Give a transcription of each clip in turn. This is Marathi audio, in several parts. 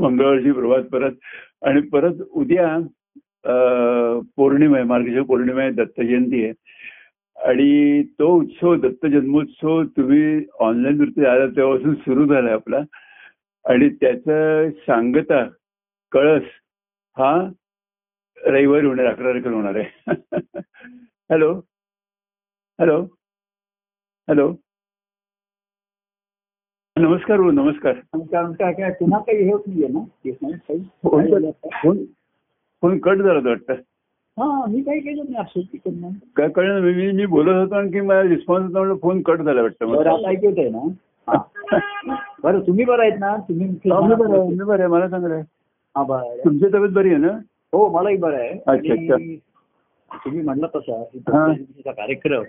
मंगळवारची प्रभात परत. आणि परत उद्या पौर्णिमा आहे मार्गशीर्ष पौर्णिमा आहे दत्त जयंती आहे. आणि तो उत्सव दत्त जन्मोत्सव तुम्ही ऑनलाईन नृत्य आला तेव्हापासून सुरू झालाय आपला. आणि त्याचं सांगता कळस हा रविवारी होणार अकरा तारखेला होणार आहे. हॅलो हॅलो हॅलो नमस्कार हो नमस्कार. काय काय पुन्हा काही हे होत नाहीये ना? फोन फोन कट झाला वाटतं. हा मी काही केलं नाही असं तिकडनं. काय कळलं. मी मी बोलत होतो आणखी माझा रिस्पॉन्स होता म्हणून फोन कट झाला वाटतं बरं मला आता ऐकू येतंय ना? हा. बरं तुम्ही बरं आहेत ना? तुम्ही मी बरं आहे आहे. मला चांगलं आहे हा बरं तुमची तब्येत बरी आहे ना? हो मलाही बरं आहे. अच्छा, अच्छा. तुम्ही म्हणलं तसा कार्यक्रम.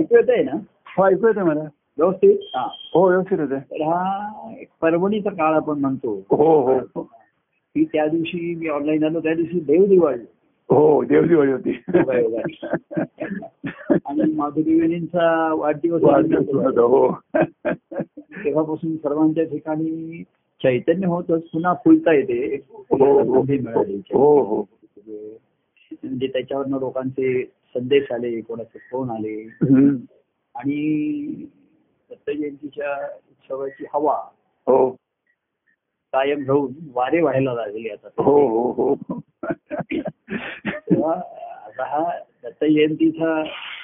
ऐकू येत आहे ना? हो ऐकू येतं मला. व्यवस्थित? हा। हो व्यवस्थित होतं. तर हा एक परभणीचा काळ आपण म्हणतो. हो हो. की त्या दिवशी मी ऑनलाईन आलो त्या दिवशी देव दिवाळी. हो देवदिवाळी होती. आणि माधुरी वेणींचा वाढदिवस हो. तेव्हापासून सर्वांच्या ठिकाणी चैतन्य होतच पुन्हा फुलता येते. संधी मिळाली. हो. म्हणजे त्याच्यावरनं लोकांचे संदेश आले कोणाचे फ़ोन आले. हम्म. आणि दत्त जयंतीच्या उत्सवाची हवा हो. कायम राहून वारे व्हायला लागले आता. हो हो हो. तेव्हा आता हा दत्त जयंतीचा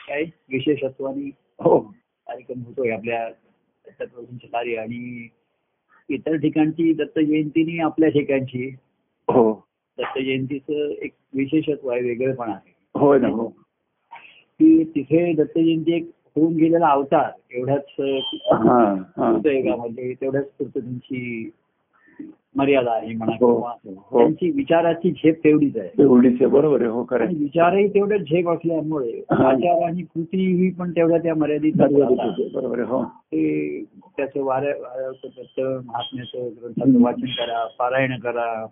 काय विशेषत्वाने हो. कार्यक्रम होतोय आपल्या दत्तप्रभूंचे कार्य आणि इतर ठिकाणची दत्त जयंतीनी आपल्या ठिकाणची हो. दत्त जयंतीचं एक विशेषत्व आहे वेगळेपण आहे. हो ना हो. की तिथे दत्त जयंती एक होऊन गेलेला अवतार एवढ्याच हा हा. युगामध्ये तेवढ्याच त्यांची मर्यादा आहे म्हणा हो, हो. त्यांची विचाराची झेप तेवढीच आहे. एवढीच आहे. बरोबर आहे. हो खरं. विचारही तेवढे झेप असल्यामुळे. आचार आणि कृती ही पण तेवढ्या त्या मर्यादित बरोबर हो. ते त्याचं वाऱ्या महात्म्याचं ग्रंथाचं वाचन करा पारायण करा.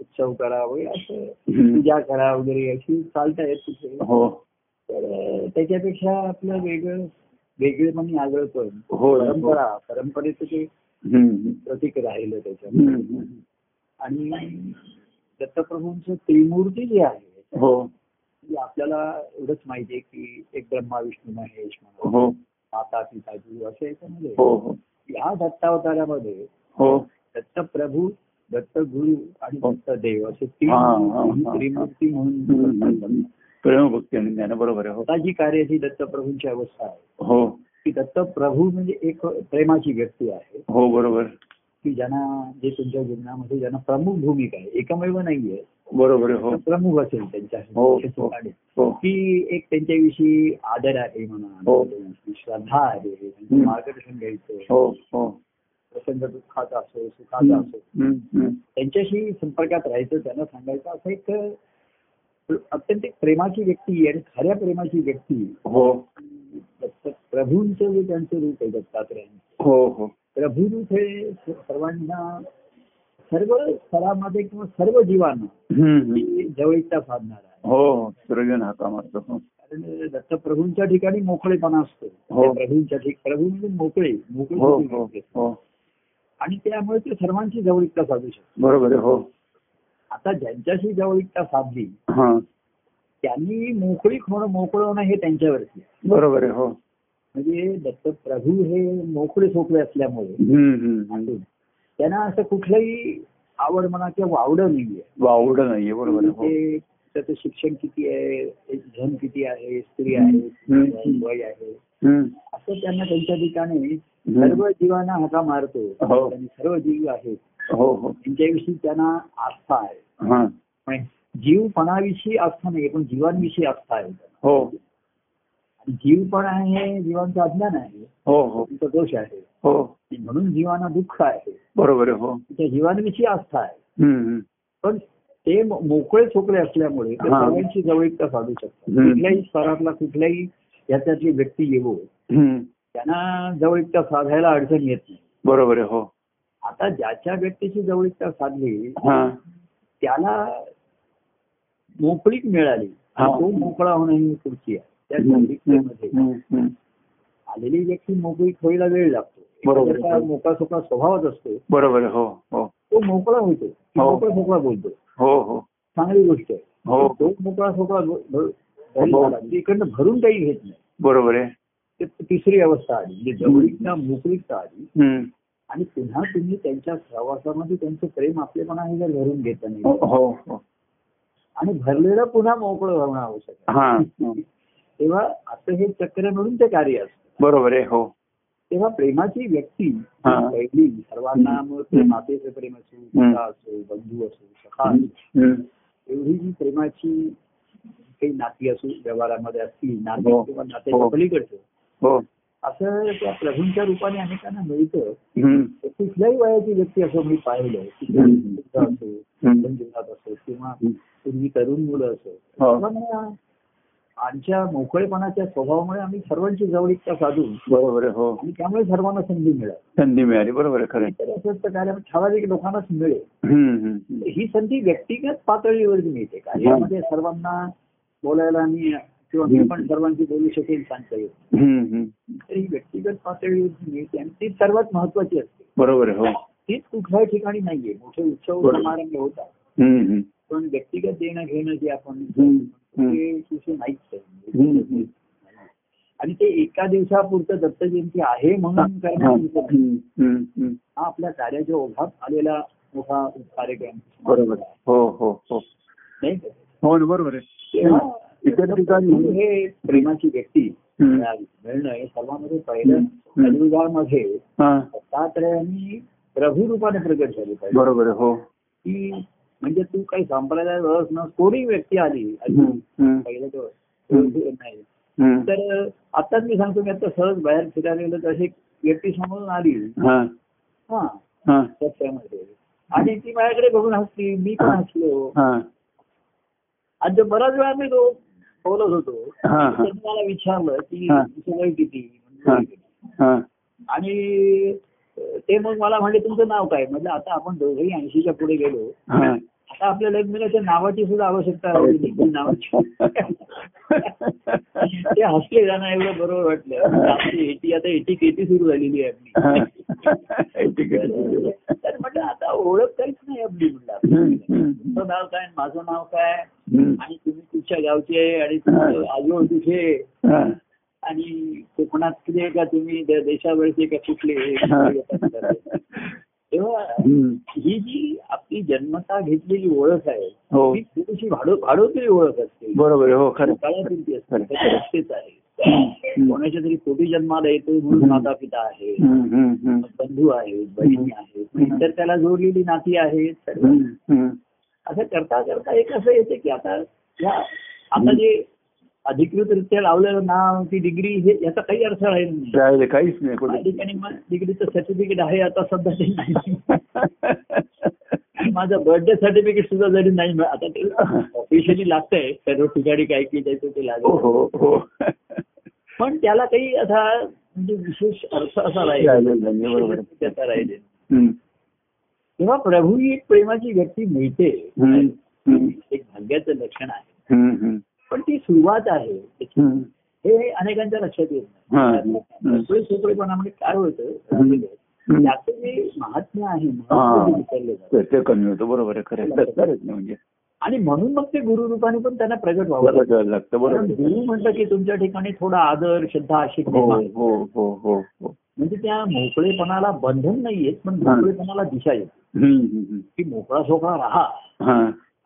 उत्सव करा वगैरे असं. पूजा करा वगैरे अशी चालता तिथे. हो. तर त्याच्यापेक्षा आपलं वेगळं वेगळेपणी आगळं पण हो परंपरा परंपरेचं ते. प्रतीक राहिलं त्याच्यात हम्म. आणि दत्तप्रभूंचं त्रिमूर्ती जी आहे हो आपल्याला एवढंच माहिती आहे की एक ब्रह्मा विष्णू महेश म्हणा हो माता पिता गुरु असं याच्यामध्ये हो हो या दत्तावतारामध्ये हो दत्तप्रभू दत्तगुरु आणि हो. दत्तदेव असे तीन हा, हा, हा. त्रिमूर्ती. म्हणून प्रेमभक्ती आणि ज्ञान बरोबर आहे हो आता जी कार्याची दत्तप्रभूंची अवस्था आहे हो की दत्तप्रभू म्हणजे एक प्रेमाची व्यक्ती आहे हो बरोबर की ज्यांना जे तुमच्या जीवनामध्ये ज्यांना प्रमुख भूमिका आहे एकमेव नाहीये बरोबर हो प्रमुख असेल त्यांच्या हो, हो. ठिकाणी. हो की एक त्यांच्याविषयी आदर आहे म्हणा हो. श्रद्धा आहे. मार्गदर्शन घ्यायचं हो हो प्रसंग दुःखाचा असो सुखाचा असो. त्यांच्याशी संपर्कात राहायचं त्यांना सांगायचं असं एक अत्यंत प्रेमाची व्यक्ती आणि खऱ्या प्रेमाची व्यक्ती हो. दत्त प्रभूंचं जे त्यांचं रूप आहे दत्तात्रयांचं हो हो. प्रभू रूप हे सर्वांना सर्व स्तरामध्ये किंवा सर्व जीवांना जवळीकता साधणार आहे. हो हो. सूर्यजन हाका मारतो हो. कारण दत्तप्रभूंच्या ठिकाणी मोकळेपणा असतो. हो. प्रभूंच्या ठिकाणी प्रभू म्हणजे मोकळे मोकळे हो हो. हो. आणि त्यामुळे ते सर्वांची जवळीकता साधू शकतो बरोबर हो. आता ज्यांच्याशी जवळीकता साधली हा त्यांनी मोकळीक होणं मोकळं होणं हे त्यांच्यावरती. बरोबर आहे हो म्हणजे दत्तप्रभू हे मोकळे सोकळे असल्यामुळे. त्यांना असं कुठलंही आवड म्हणा किंवा वावडं नाहीये वावडं नाहीये बरोबर हो ते त्याचं शिक्षण किती आहे एक धन किती आहे स्त्री आहे. वय आहे. असं त्यांना त्यांच्या ठिकाणी सर्व जीवांना हाका मारतो हो. आणि सर्व जीव आहेत हो हो. त्यांच्याविषयी त्यांना आस्था आहे. पण जीवपणाविषयी आस्था नाही पण जीवांविषयी आस्था आहे. हो. जीवपण आहे जीवांचं अज्ञान आहे. हो हो. दोष आहे. हो. म्हणून जीवांना दुःख आहे. बरोबर हो. त्या जीवांविषयी आस्था आहे. पण ते मोकळे चोकळे असल्यामुळे ते. सर्वांची जवळीकता साधू शकतात. कुठल्याही स्तरातला कुठल्याही याच्यातली व्यक्ती येवो हम्म. त्यांना जवळीकता साधायला अडचण येत नाही. बरोबर आहे हो. आता ज्याच्या व्यक्तीची जवळीकता साधली त्याला मोकळीक मिळाली. तो मोकळा होणं ही पुढची आहे. त्या जवळीकतेमध्ये. हम्म. आलेली व्यक्ती मोकळीक व्हायला वेळ लागतो. बरोबर. मोकळा सोकळा स्वभावच असतो. बरोबर. हो हो. तो मोकळा होतो. हो. मोकळा सोकळा बोलतो. हो हो. चांगली गोष्ट आहे. हो. तो मोकळा सोकळा जरी हो. इकडनं भरून काही घेत नाही. बरोबर आहे. तिसरी अवस्था आली. म्हणजे जवळीकता मोकळीकता आली. आणि पुन्हा तुम्ही त्यांच्या सहवासामध्ये त्यांचं प्रेम आपलेपणा हे जर भरून घेत हो नाही हो हो. आणि भरलेलं पुन्हा मोकळं होणं आवश्यक आहे हा हा. तेव्हा असं हे चक्र म्हणून ते कार्य असतं बरोबर आहे हो तेव्हा प्रेमाची व्यक्ती हा. पहिली सर्वांना मग. मातेचं प्रेम असो. पिता असो बंधू असो सखा असो. एवढी जी प्रेमाची काही नाती असो व्यवहारामध्ये असतील नाती हो. किंवा नात्याच्या हो. पलीकडचं हो असं त्या प्रभूंच्या रूपाने अनेकांना मिळतं. कुठल्याही वयाची व्यक्ती असो मी पाहिलं असो जीवनात असो किंवा. तुम्ही तरुण मुलं असो हो. आमच्या मोकळेपणाच्या स्वभावामुळे आम्ही सर्वांची जवळीकता साधून बरोबर हो. आणि त्यामुळे सर्वांना संधी मिळाली. संधी मिळाली बरोबर खरं असं कार्य ठराविक लोकांनाच मिळेल. ही संधी व्यक्तिगत पातळीवर मिळते. कार्यामध्ये सर्वांना बोलायला आणि किंवा मी पण सर्वांची बोलू शकेल सांगता येईल. तर ही व्यक्तिगत पातळीवर मिळते आणि ती सर्वात महत्वाची असते बरोबर आहे हो तीच कुठल्याही ठिकाणी नाहीये मोठे उत्सव. समारंभ होतात. पण व्यक्तिगत देणं घेणं जे आपण. ते तुझं नाहीच आणि ते एका दिवसापुरतं दत्त जयंती आहे म्हणून हा, हम्म. हा आपल्या कार्याच्या ओघात आलेला मोठा कार्यक्रम बरोबर आहे. हो हो हो नाही? हो बरोबर आहे इतर ठिकाणी हे प्रेमाची व्यक्ती. मिळणं हे सर्वांमध्ये पहिलं. कलियुगामध्ये हा. दत्तात्रयांनी प्रभू रूपाने प्रगट झाले पाहिजे. बरोबर हो. की म्हणजे तू काही संप्रदाय रस न कोणी व्यक्ती आली. पहिलं तो. नाही. तर आताच मी सांगतो मी आता सहज बाहेर फिरायला गेलो तर अशी व्यक्ती समोरून आली. हा. हा. हा. रस्त्यामध्ये आणि ती माझ्याकडे बघून हसली मी पण हसलो. आणि बराच वेळा मी तो बोलत होतो. त्यांनी मला विचारलं की वय किती? आणि ते मग मला म्हणले तुमचं नाव काय? म्हणजे आता आपण दोघेही ऐंशीच्या पुढे गेलो. आता आपल्याला एकमेकाच्या नावाची सुद्धा आवश्यकता नावाची. ते हसले जाणं एवढं बरोबर वाटलं. आपली एटी आता एटी केटी सुरू झालेली आहे आपली. तर म्हटलं आता ओळख काहीच नाही आपली म्हटलं हम्म. तुमचं नाव काय? माझं नाव काय. आणि तुम्ही कुठच्या गावचे आणि कुठे हा. आणि कोकणातले का तुम्ही देशावरचे का कुठले तेव्हा. ही जी आपली जन्मता घेतलेली ओळख आहे हो. ही थोडीशी भाडोतरी ओळख असते. बरोबर हो ती असते. रस्तेच आहे. कोणाच्या तरी पोटी जन्माला येतो म्हणून. माता पिता आहे. बंधू आहेत बहिणी आहेत इतर त्याला जोडलेली नाती आहेत. असं करता करता एक असं येते की आता आता जे अधिकृतरित्या लावलेलं नाव ती डिग्री हे याचा काही अर्थ राहील काहीच नाही ठिकाणी मग डिग्रीचं सर्टिफिकेट आहे आता सध्या ते नाही. माझं बर्थडे सर्टिफिकेट सुद्धा जरी नाही आता ते ऑफिशियली लागतंय. सर्व ठिकाणी काय की त्याचं ते हो लागेल हो हो. पण त्याला काही असा म्हणजे विशेष अर्थ असा राहील. त्याचा राहील. तेव्हा प्रभू ही एक प्रेमाची व्यक्ती मिळते. एक भाग्याचं लक्षण आहे. पण ती सुरुवात आहे. हे अनेकांच्या लक्षात येत हा. नाही मोकळे सोकळेपणामध्ये काय होतं. त्याचं जे महात्म्य आहे विसरलं बरोबर आहे. म्हणजे. आणि म्हणून मग ते गुरु रूपाने पण त्यांना प्रगट व्हावं लागतं. बरोबर. गुरु म्हटलं की तुमच्या ठिकाणी थोडा आदर श्रद्धा अशी हो. हो हो म्हणजे त्या मोकळेपणाला बंधन नाहीये पण. मोकळेपणाला दिशा येते. की मोकळा सोकळा राहा.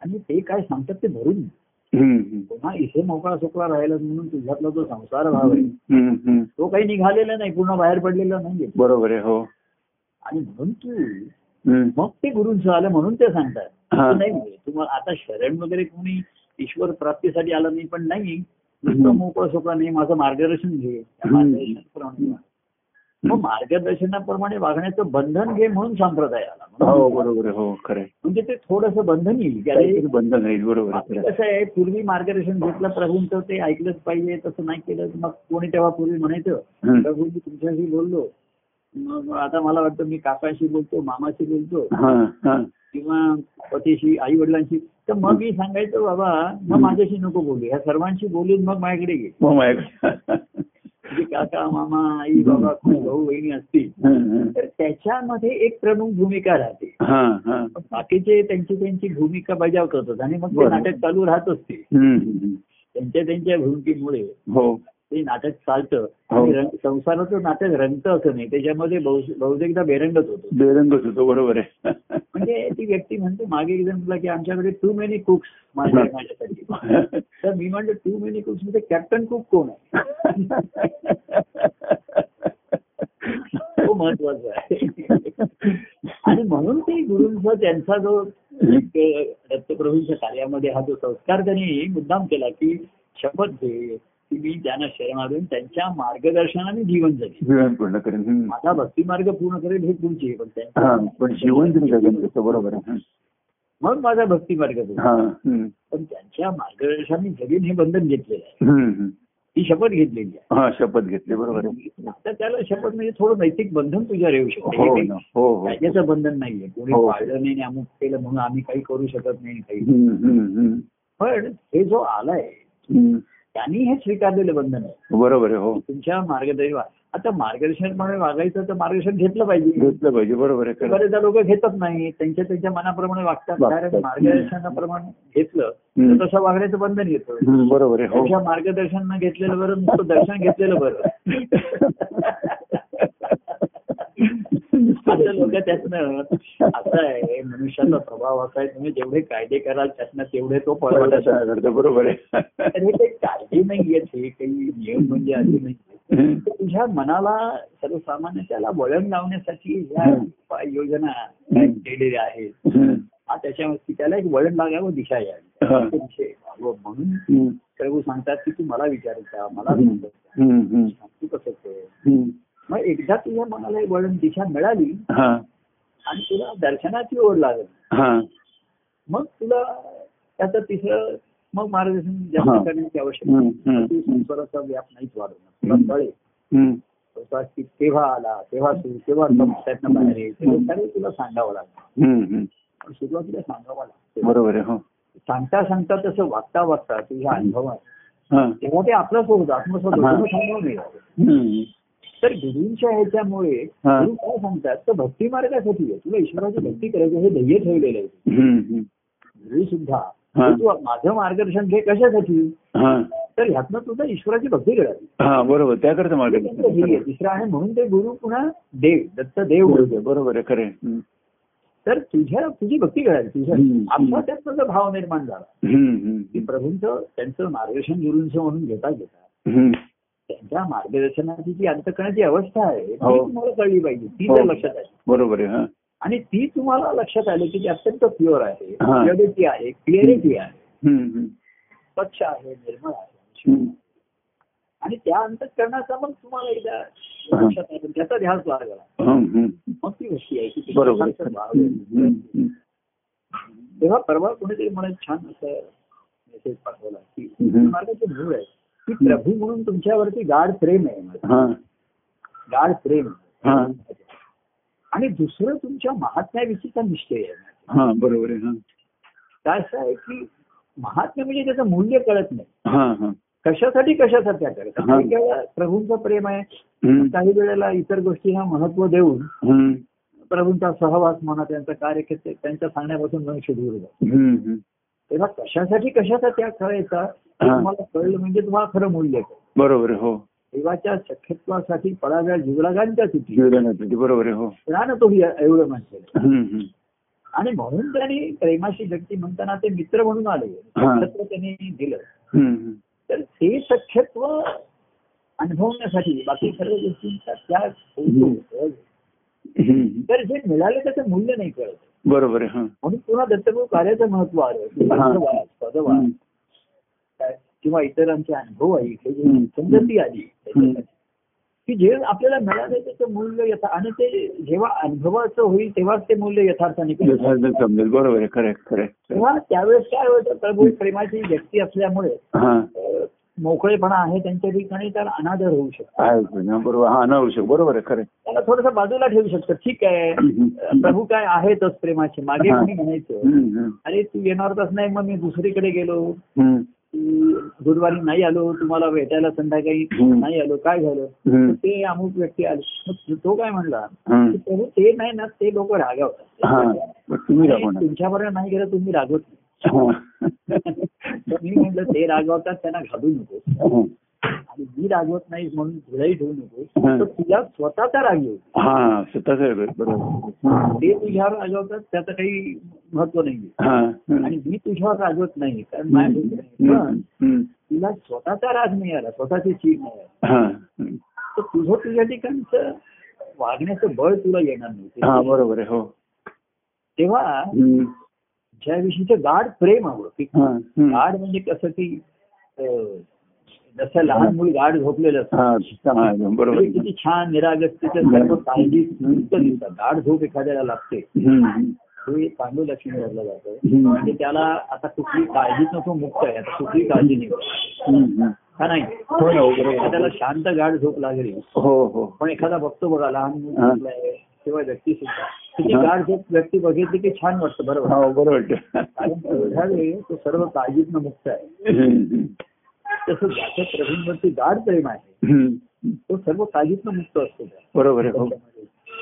आणि ते काय सांगतात ते भरून. पुन्हा इथे मोकळा सोकळा राहिला म्हणून तुझ्यातला जो संसार भाव आहे. तो काही निघालेला नाही पूर्ण बाहेर पडलेला नाहीये. बरोबर आहे हो. आणि म्हणून तू. मग ते गुरुंचं आलं म्हणून ते सांगतात नाही म्हणजे. तुम्हाला आता शरण वगैरे कोणी ईश्वर प्राप्तीसाठी आलं नाही पण नाही. मोकळं सोकळं नाही माझं मार्गदर्शन घे. वाग. मग मार्गदर्शनाप्रमाणे वागण्याचं बंधन घे म्हणून संप्रदाय आला हो बरोबर हो खरं. म्हणजे ते थोडंसं बंधन येईल. बंधन राहील. बरोबर. कसं आहे पूर्वी मार्गदर्शन घेतलं प्रभूंचं ते ऐकलंच पाहिजे तसं नाही केलं मग कोणी तेव्हा पूर्वी म्हणायचं. प्रभू मी तुमच्याशी बोललो. मग आता मला वाटतं मी काकाशी बोलतो मामाशी बोलतो किंवा पतीशी आई वडिलांशी तर मग मी सांगायचं बाबा मग माझ्याशी नको बोलू. ह्या सर्वांशी बोलून मग माझ्याकडे घे म्हणजे काका मामा आई बाबा भाऊ बहिणी असतील तर त्याच्यामध्ये एक प्रमुख भूमिका राहते. बाकीचे त्यांची त्यांची भूमिका बजावत होतात आणि मग ते. नाटक चालू राहत असते. त्यांच्या त्यांच्या भूमिकेमुळे. हो. ते नाटक चालतं. हो. आणि संसाराचं नाटक रंगतं असं नाही. त्याच्यामध्ये बहु- बहुतेकदा बेरंगत होतो. बेरंगच होतो. बरोबर आहे. म्हणजे ती व्यक्ती म्हणते मागे एक जण म्हटलं की आमच्याकडे टू मेनी कुक्स माझ्या माझ्यासाठी. तर मी म्हणलं टू मेनी कुक्समध्ये कॅप्टन कुक कोण आहे? तो महत्त्वाचा आहे. आणि म्हणून ते गुरुंचा त्यांचा जो दत्तप्रभूंच्या कार्यामध्ये हा जो संस्कार त्यांनी मुद्दाम केला की शपथ घे मी त्यांना शरणातून त्यांच्या मार्गदर्शनाने जीवन जगेल. जीवन पूर्ण करेन. माझा भक्ती मार्ग पूर्ण करेल हे तुमची पण हा पण जीवन बरोबर आहे. मग माझा भक्ती मार्ग. पण त्यांच्या मार्गदर्शनाने जगेन हे बंधन घेतलेलं आहे. हं, शपथ घेतलेली आहे. शपथ घेतली बरोबर आहे. तर त्याला शपथ म्हणजे थोडं नैतिक बंधन तुझ्यावर येऊ शकते. हे हो हो कायद्याचं बंधन नाहीये. कोणी. पाळलं नाही अमुक केलं म्हणून आम्ही काही करू शकत नाही काही. पण हे जो आलाय. त्यांनी हे स्वीकारलेलं बंधन आहे. बरोबर आहे हो. तुमच्या मार्गदर्शन आता मार्गदर्शनप्रमाणे वागायचं तर मार्गदर्शन घेतलं पाहिजे. घेतलं पाहिजे बरोबर आहे. बरेचदा लोक घेतच नाही. त्यांच्या त्यांच्या मनाप्रमाणे वागतात. कारण मार्गदर्शनाप्रमाणे घेतलं. तर तसं वागण्याचं बंधन येतं बरोबर आहे हो. मार्गदर्शन न घेतलेलं बरं दर्शन घेतलेलं बरं. लोक त्यातनं असं आहे मनुष्याचा स्वभाव असा आहे तुम्ही जेवढे कायदे कराल त्यातनं तेवढे तो पळवत बरोबर आहे. तर हे काही कायदे नाही आहेत हे काही नियम म्हणजे असे नाही तुझ्या मनाला सर्वसामान्य त्याला वळण लावण्यासाठी ह्या योजना केलेल्या आहेत. त्याच्यावरती त्याला एक वळण लागावं दिशा यावी. म्हणून. प्रभू सांगतात की तू मला विचारायचा मला. सांगायचा. तू कसं. मग एकदा तुझ्या मनाला एक वळण दिशा मिळाली हा. आणि तुला दर्शनाची ओढ लागली. हा. मग तुला त्याचं तिसरं मग मार्गदर्शन. जास्त करण्याची आवश्यकता तू. संसाराचा व्याप नाहीच वाढवणार तुला. कळेल. तेव्हा आला तेव्हा तू तेव्हा त्यातनं बाहेर येईल तुला सांगावं लागतं. सुरुवातीला सांगावं लागतं. बरोबर हो. सांगता सांगता तसं वागता वागता तुझ्या अनुभवात तेव्हा ते आपलं होतं आत्मस्वत सांगावं हं. तर गुरुंच्या ह्याच्यामुळे. गुरु काय सांगतात तर भक्ती मार्गासाठी आहे तुला ईश्वराची भक्ती करायची हे ध्येय ठेवलेलं आहे. गुरु सुद्धा. तू माझं मार्गदर्शन घे कशासाठी तर ह्यातनं तुझं ईश्वराची भक्ती करावी हा बरोबर त्याकरता हे त्यांचं ध्येय आहे. मार्ग तिसरं आहे म्हणून ते गुरु पुन्हा देव दत्त देव. बरोबर आहे खरे हं. तर तुझ्या तुझी भक्ती करावी तुझ्या हम्म. आपला त्यातनं जो भाव निर्माण झाला की हं. प्रभूंचं त्यांचं मार्गदर्शन गुरूंचं म्हणून घेता घेता. त्यांच्या मार्गदर्शनाची जी अंतकरणाची अवस्था आहे ती हो. तुम्हाला कळली पाहिजे ती हो. जर लक्षात आली बरोबर आहे हा आणि ती तुम्हाला लक्षात आली की ती अत्यंत प्युअर आहे हा. प्युअरिटी आहे क्लिअरिटी आहे हं, हं. स्वच्छ आहे निर्मळ आहे हं. आणि त्या अंतकरणाचा मग तुम्हाला एकदा हा. लक्षात आलं त्याचा ध्यास लागला हं, हं. मग ती गोष्टी आहे की बरोबर हं. हं, हं. तेव्हा परवा कोणीतरी मला छान असं मेसेज पाठवला की. मार्गाचे मूळ आहे की प्रभू म्हणून तुमच्यावरती गाढ प्रेम आहे. हा गाढ प्रेम हा आणि दुसरं तुमच्या महात्म्याविषयीचा निश्चय आहे हा बरोबर आहे हा काय असं आहे की महात्म्य म्हणजे त्याचं मूल्य कळत नाही हा हा कशासाठी कशासाठी करत. काही वेळेला प्रभूंचं प्रेम आहे. काही वेळेला इतर गोष्टींना महत्त्व देऊन. प्रभूंचा सहवास म्हणा त्यांचं कार्य त्यांच्या सांगण्यापासून मनुष्य दूर जातो. तेव्हा कशासाठी कशाचा त्याग करायचा. तुम्हाला कळलं म्हणजे तुम्हाला खरं मूल्य. बरोबर हो देवाच्या सख्यत्वासाठी पळाव्या जीवलागांच्या तिथे जीवनासाठी बरोबर आहे हो प्राण तो एवढं म्हणते. आणि म्हणून त्यांनी प्रेमाशी व्यक्ती म्हणताना ते मित्र म्हणून आले. सख्यत्व त्यांनी दिलं. तर ते सख्यत्व अनुभवण्यासाठी बाकी सर्व गोष्टींचा त्याग. तर जे मिळाले त्याचं मूल्य नाही कळत बरोबर आहे हा. म्हणून पुन्हा दत्तप्रभू कार्याचं महत्त्व आलं किंवा इतरांचे अनुभव आहे हे जे हं. संगती आली. की जे आपल्याला मिळालं त्याचं मूल्य यथा आणि ते जेव्हा अनुभवाचं होईल तेव्हाच ते मूल्य यथार्थाने समजेल बरोबर आहे खरं. तेव्हा त्यावेळेस काय होतं प्रभू प्रेमाची व्यक्ती असल्यामुळे मोकळेपणा आहे त्यांच्या ठिकाणी तर अनादर होऊ शकतो. आहे हा, बरोबर. हा अनावश्यक बरोबर आहे खरं आहे. त्याला थोडस बाजूला ठेवू शकतं. ठीक आहे. प्रभू काय आहेतच प्रेमाचे? मागे. कोणी म्हणायचं. अरे तू येणारच नाही मग मी दुसरीकडे गेलो. गुरुवारी नाही आलो तुम्हाला भेटायला संध्याकाळी. नाही आलो. काय झालं? ते अमुक व्यक्ती आले. तो काय म्हणला? प्रभू ते नाही ना ते लोक रागावतात. तुमच्यापर्यंत नाही गेलं तुम्ही रागवत नाही. मी म्हटलं ते रागवतात त्यांना घालू नको हा. आणि मी रागवत नाही म्हणून तुलाही ठेवू नको हं. तर तुला स्वतःचा राग येऊ हा स्वतःच ते तुझ्यावर रागवतात त्याचं काही महत्त्व नाही हा. आणि मी तुझ्यावर रागवत नाही कारण माझ्या. तुला स्वतःचा राग नाही आला स्वतःची चीड नाही आला. तर तुझं तुझ्या ठिकाणचं वागण्याचं बळ तुला येणार नाही बरोबर आहे हो. तेव्हा हम्म. ज्या विषयीचं गाढ प्रेम हवं की हा. गाढ म्हणजे कसं की जसं लहान मूल गाढ झोपलेलं असतं बरोबर. किती छान निरागस तिचं सर्व काळजी मुक्त दिसतात. गाढ झोप एखाद्याला लागते. हे चांगलं लक्षण धरलं जातं. म्हणजे त्याला आता कुठली काळजीच नको मुक्त आहे. आता कुठली काळजी नाही. का नाही? हो. त्याला शांत गाढ झोप लागली. हो हो. पण एखादा बघतो बघा लहान मुल किंवा व्यक्ती सुद्धा. त्याची. गाढ झोप व्यक्ती बघितली की छान वाटतं बरोबर हो कारण एवढ्या तो सर्व काळजीतनं मुक्त आहे. तसं ज्याच्या प्रभूंवरती गाढ प्रेम आहे. तो सर्व काळजीतनं मुक्त असतो. बरोबर आहे हो.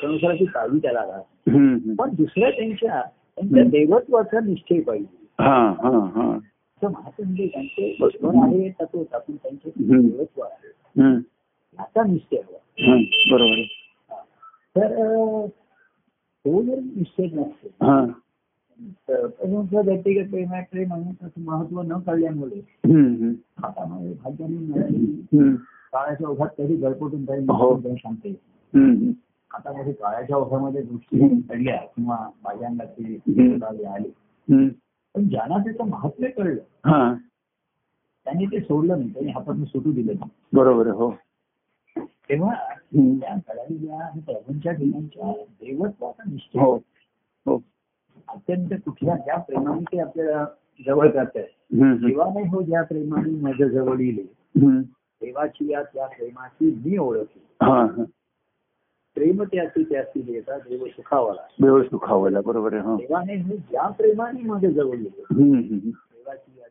संसाराची काळजी त्याला राहते. पण दुसऱ्या त्यांच्या त्यांच्या देवत्वाचा निश्चय पाहिजे हा हा हा महात्मा म्हणजे त्यांचे ईश्वर आहे तत्व आपण त्यांचे. देवत्व आहे. याचा निश्चय हवा बरोबर तर तो जर निश्चय नसतो हा तर प्रभूंचं व्यक्तिगत प्रेम आहे प्रेम आहे त्याचं महत्त्व न कळल्यामुळे. हातामध्ये भाग्याने. काळाच्या ओघात कधी गळपटून काही हो. सांगते. हातामध्ये काळाच्या ओघामध्ये दृष्टी. पडल्या किंवा अंगातली हम्म. आली. पण ज्यांना त्याचं महत्त्व कळलं त्यांनी ते सोडलं नाही त्यांनी हातातून सुटू दिलं नाही बरोबर हो तेव्हा. त्या कळालेल्या प्रभूंच्या ठिकाणच्या देवत्वाचा निश्चय हो हो अत्यंत कुठल्या ज्या प्रेमाने ते आपल्याला जवळ करत आहे. देवा नाही हो ज्या प्रेमाने माझ्या जवळ येईल. देवाची या त्या प्रेमाची मी ओळखली प्रेम त्याची त्याची देता देव सुखावला व्यवस्थित खावायला बरोबर आहे देवाने हे ज्या प्रेमाने माझ्या जवळ येईल. देवाची या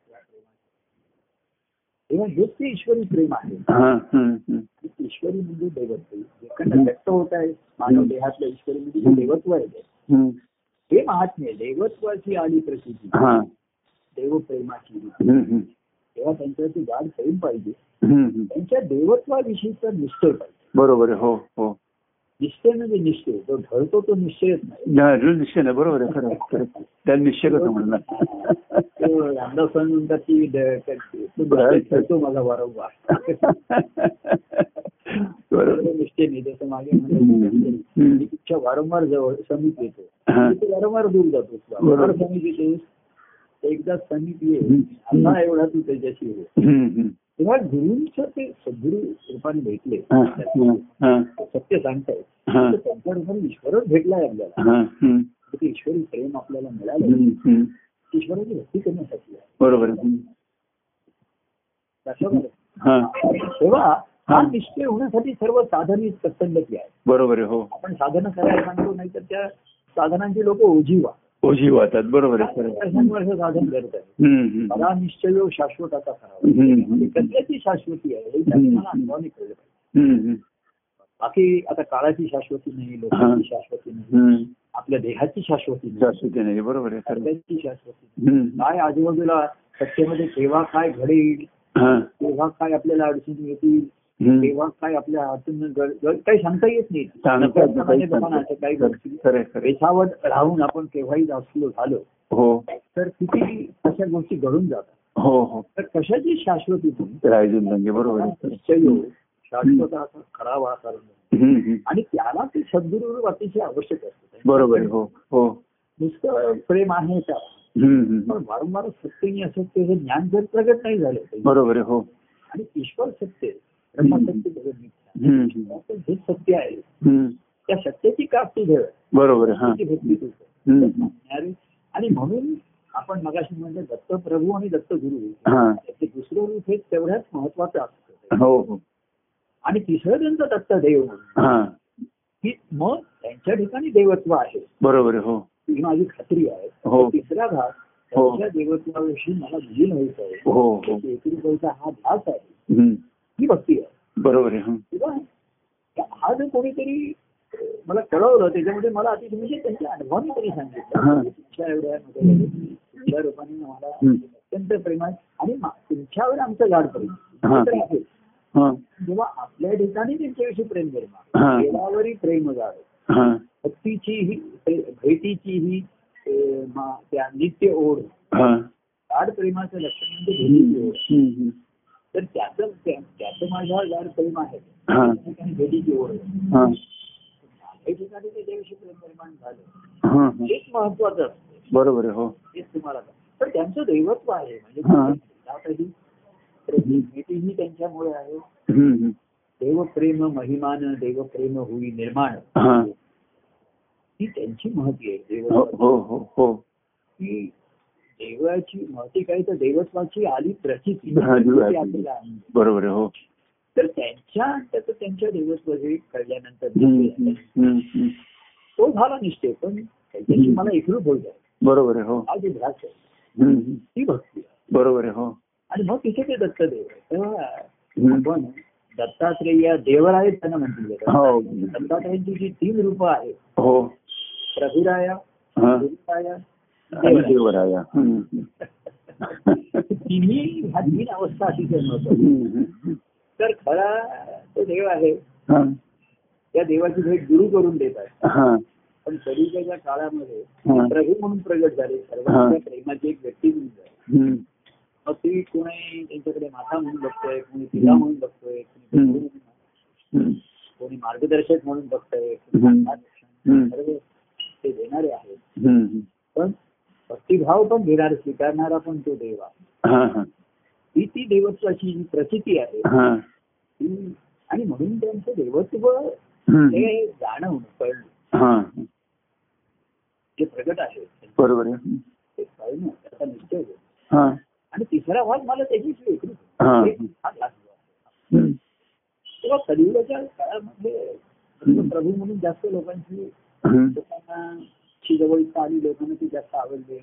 तेव्हा हेच ते ईश्वरी प्रेम आहे. हा ईश्वरी म्हणजे दैवत्व. व्यक्त होत आहे मानव देहातलं ईश्वरी म्हणजे देवत्व आहे. हे महात्म्य देवत्वाची आली प्रसिद्धी. हा. देवप्रेमाची. तेव्हा त्यांच्यावरती गाढ प्रेम पाहिजे. त्यांच्या देवत्वाविषयीचा निश्चय पाहिजे. बरोबर हो हो. निश्चय म्हणजे निश्चय जो ढळतो तो निश्चयच नाही निश्चय नाही बरोबर आहे खरं. त्याला निश्चय कसं म्हणणार तो रामदास स्वामी म्हणतात की तो ढळतो माझा वारंवार बरोबर तो निश्चय नाही जसं मागे. की इच्छा वारंवार जवळ समीप येतो तो वारंवार दूर जातो वारंवार. समीप येतो एकदा समीप ये. आता एवढा तू त्याच्याशी. तेव्हा गुरुंचं ते सद्गुरु रूपाने भेटले. सत्य सांगतायत. तर त्यांच्या रूपाने ईश्वरच भेटलाय आपल्याला. ते ईश्वरी प्रेम आपल्याला मिळालं. ईश्वराची भक्ती करण्यासाठी आहे. बरोबर हा. तेव्हा हा. निश्चय होण्यासाठी सर्व साधन ही सत्संगती आहे बरोबर आहे हो. आपण साधनं करायला सांगतो नाही तर त्या साधनांची लोक ओझीवा ओझी वाहतात बरोबर साधन करत आहे. मला निश्चय. करावा कसल्याची शाश्वती आहे अनुभवाने कळलं पाहिजे. बाकी आता काळाची शाश्वती नाही लोकांची शाश्वती नाही. आपल्या देहाची शाश्वती नाही शाश्वती नाही बरोबर आहे. सगळ्यांची शाश्वती. काय आजूबाजूला सत्तेमध्ये केव्हा काय घडेल हा. केव्हा काय आपल्याला अडचणी येतील. तेव्हा काय आपल्या गड- काही सांगता येत नाही. काही. रेसावत राहून आपण केव्हाही असलो झालो हो. तर किती अशा गोष्टी घडून जातात. हो हो. तर कशाची शाश्वती लंगे बरोबर शाश्वत असा हम्म. हम्म. आणि त्याला ते सद्गुरू अतिशय आवश्यक असतं. बरोबर आहे हो हो. नुसतं प्रेम आहे का. पण वारंवार सत्य असत्य हे ज्ञान जर प्रगट नाही झालं बरोबर आहे हो. आणि ईश्वर सत्य ब्रह्मसत्य. हे सत्य आहे. त्या सत्याची बरोबर हा. त्याची भक्ती तुझं. हम्म. आणि म्हणून आपण मगाशी म्हणलं दत्त प्रभू आणि दत्त गुरु हा ते दुसरं रूप हे तेवढ्याच महत्वाचं असतं. हो हो. आणि तिसरं त्यांचं दत्त देव हा. की मग त्यांच्या ठिकाणी देवत्व आहे. बरोबर हो. ही माझी खात्री आहे. हो. तिसरा भाग हो. त्यांच्या देवत्वाविषयी मला विलीन व्हायचं आहे. हो हो. हा ध्यास आहे. ही भक्ती आहे बरोबर आहे जर कोणीतरी मला कळवलं त्याच्यामध्ये मला अतिशय म्हणजे त्यांच्या अनुभवाने त्यांनी हा. सांगितलं तुमच्या एवढ्या तुमच्या रूपाने मला. अत्यंत प्रेमात आणि तुमच्यावर आमचं गाड प्रेम हा. तर आहे. जेव्हा आपल्या ठिकाणी त्यांच्याविषयी प्रेम. निर्माण देवावरही प्रेम गाड. भक्तीची ही भेटीची ही त्या नित्य ओढ. गाढ प्रेमाचं लक्षण म्हणजे भेटीची ओढ. तर त्याचं त्या- त्याचं माझ्यावर गाढ प्रेम आहे. भेटीची ओढ काही ठिकाणी ते देवाशी प्रेम निर्माण झालं. हेच महत्वाचं असतं. बरोबर हो. हेच तुम्हाला पण त्यांचं दैवत्व आहे. म्हणजे हा. भेटी ही त्यांच्यामुळे आहे. हं. हं. देवप्रेम महिमान देवप्रेम होई निर्माण. ही. त्यांची महती आहे. हो देवत्वाची हो हो हो. की देवाची महती काय तर देवत्वाची आली प्रचिती. आपल्याला. बरोबर आहे हो तर त्यांच्या त्याचं त्यांच्या देवत्व हे कळल्यानंतर. तो झाला निश्चय पण त्याच्याशी. मला एकरूप होईल बरोबर आहे हो हा जे ध्यास आहे. ती भक्ती. बरोबर आहे हो आणि मग तिथे ते दत्तदेव. तेव्हा. आपण दत्तात्रेय देवराय त्यांना म्हटलं जातं. हो दत्तात्रेयांची जी तीन रूप आहेत हो प्रभुराया देवराया. तिन्ही ह्या तीन अवस्था हं. हं. तर खरा तो देव आहे हं. त्या देवाची भेट गुरु करून देतात हं. पण कलियुगाच्या काळामध्ये हा. प्रभू म्हणून प्रगट झाले सर्वांच्या प्रेमाची एक व्यक्ती म्हणून झाली हं. मग ती कोणी त्यांच्याकडे माता म्हणून बघतोय कोणी पिता म्हणून बघतोय कोणी. कोणी मार्गदर्शक म्हणून बघतोय ते देणारे आहेत हं. पण भक्तिभाव पण घेणार स्वीकारणारा पण तो देव हं. ती देवत्वाची जी प्रचिती आहे हं. आणि म्हणून त्यांचं देवत्व हं. जाणवणं कळणं हं. जे प्रगट आहे बरोबर ते कळणं त्याचा निश्चय होतो हं. आणि तिसरा भाग मला त्याची हा. हं. तेव्हा कलियुगाच्या काळामध्ये प्रभू म्हणून जास्त लोकांची. लोकांना ची जवळीकता आली लोकांना ती जास्त आवडली.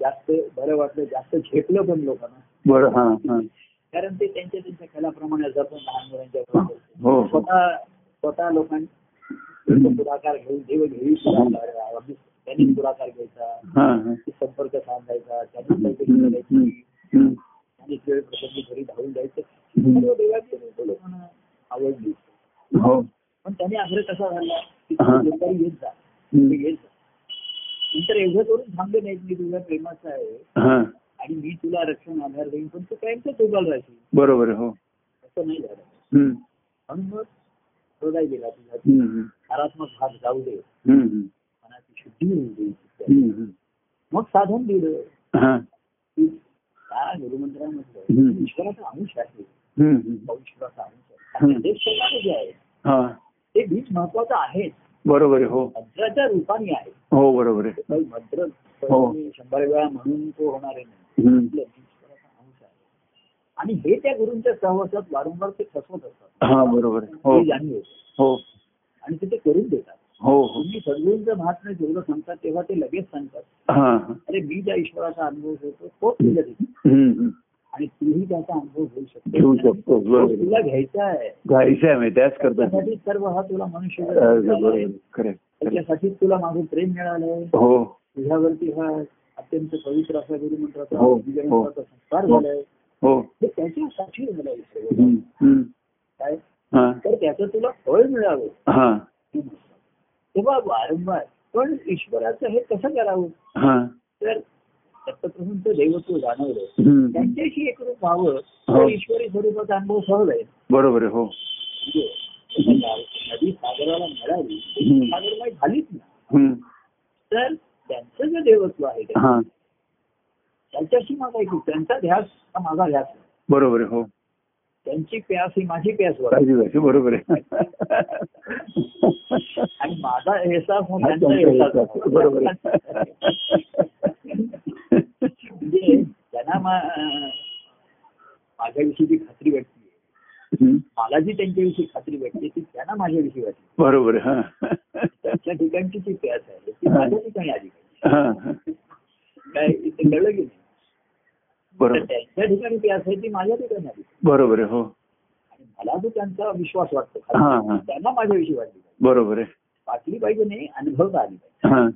जास्त बरं वाटलं जास्त झेपलं पण लोकांना. बरं कारण ते त्यांच्या त्यांच्या कलाप्रमाणे जपून लहान मुलांच्या. हो हो स्वतः स्वतः लोकांनी पुढाकार घेऊन देव घेऊन त्यांनी पुढाकार घ्यायचा. संपर्क साधायचा. त्यांनी काहीतरी. आणि वेळ प्रसंगी घरी धावून जायचं. सर्व देवाची लोकांना आवडली. हो. पण त्याने आग्रह कसा झाला की येत जा. नंतर एवढं करून थांबले नाहीत मी तुझ्या प्रेमाचा आहे. आणि मी तुला रक्षण आधार देईन पण तू कायमच उभाल राहशील. बरोबर हो. असं नाही झालं. म्हणून मग हृदय गेला तुझा. नकारात्मक भाग जाऊ दे. मनाची शुद्धी होऊ दे. मग साधन दिलं. हां. त्या गुरुमंत्रामध्ये. ईश्वराचा अंश आहे. ईश्वराचा अंश आहे. ते बीज महत्वाचं आहे बरोबर आहे हो. मंत्राच्या रूपाने आहे. हो बरोबर आहे. ते मंत्र हो. शंभर वेळा म्हणून तो होणार नाही. आहे. आणि हे त्या गुरूंच्या सहवासात वारंवार ते फसवत असतात. हां बरोबर हो. हे जाणीव. हो. आणि ते ते करून देतात. हो हो. तुम्ही सद्गुरूंचं महात्म्य जेवढं सांगतात तेव्हा ते लगेच सांगतात. अरे मी ज्या ईश्वराचा अनुभव घेतो तोच हं. हं. आणि तूही त्याचा अनुभव घेऊ शकतो घेऊ शकतो तुला घ्यायचा आहे घ्यायचं आहे त्याच त्यासाठी सर्व हा तुला मनुष्य खरं. त्याच्यासाठी तुला माझं प्रेम मिळालंय हो. तुझ्यावरती हा अत्यंत पवित्र असा हो, बीजमंत्राचा संस्कार झालाय। हो. हे त्याच्यासाठी झालाय सर्व. हं. हं. काय? तर त्याचं तुला फळ मिळावं. तेव्हा वारंवार पण ईश्वराचं हे कसं करावं? तर दत्तप्रभूंचं देवत्व जाणवलं. त्यांच्याशी एकरूप व्हावं हो. तर ईश्वरी स्वरूपाचा अनुभव सहज आहे बरोबर आहे हो म्हणजे नदी सागराला मिळाली सागरमय झालीच ना हं. तर त्यांचं जे देवत्व आहे त्यांच्याशी माझा एक त्यांचा ध्यास हा माझा ध्यास. बरोबर आहे हो त्यांची प्यास ही माझी प्यास बरोबर. आहे. आणि माझा एहसास. बरोबर. म्हणजे त्यांना माझ्याविषयी जी खात्री वाटते. मला जी त्यांच्याविषयी खात्री वाटते ती त्यांना माझ्याविषयी वाटते. बरोबर हां. त्यांच्या ठिकाणची जी प्यास आहे ती माझ्या ठिकाणी आली काय कळलं की नाही? बरोबर. त्यांच्या ठिकाणी ती असायची माझ्या ठिकाणी आली. बरोबर आहे हो. आणि मला जो त्यांचा विश्वास वाटतो. त्यांना माझ्याविषयी वाटली बरोबर आहे. वाटली पाहिजे नाही अनुभवता आली पाहिजे. हा.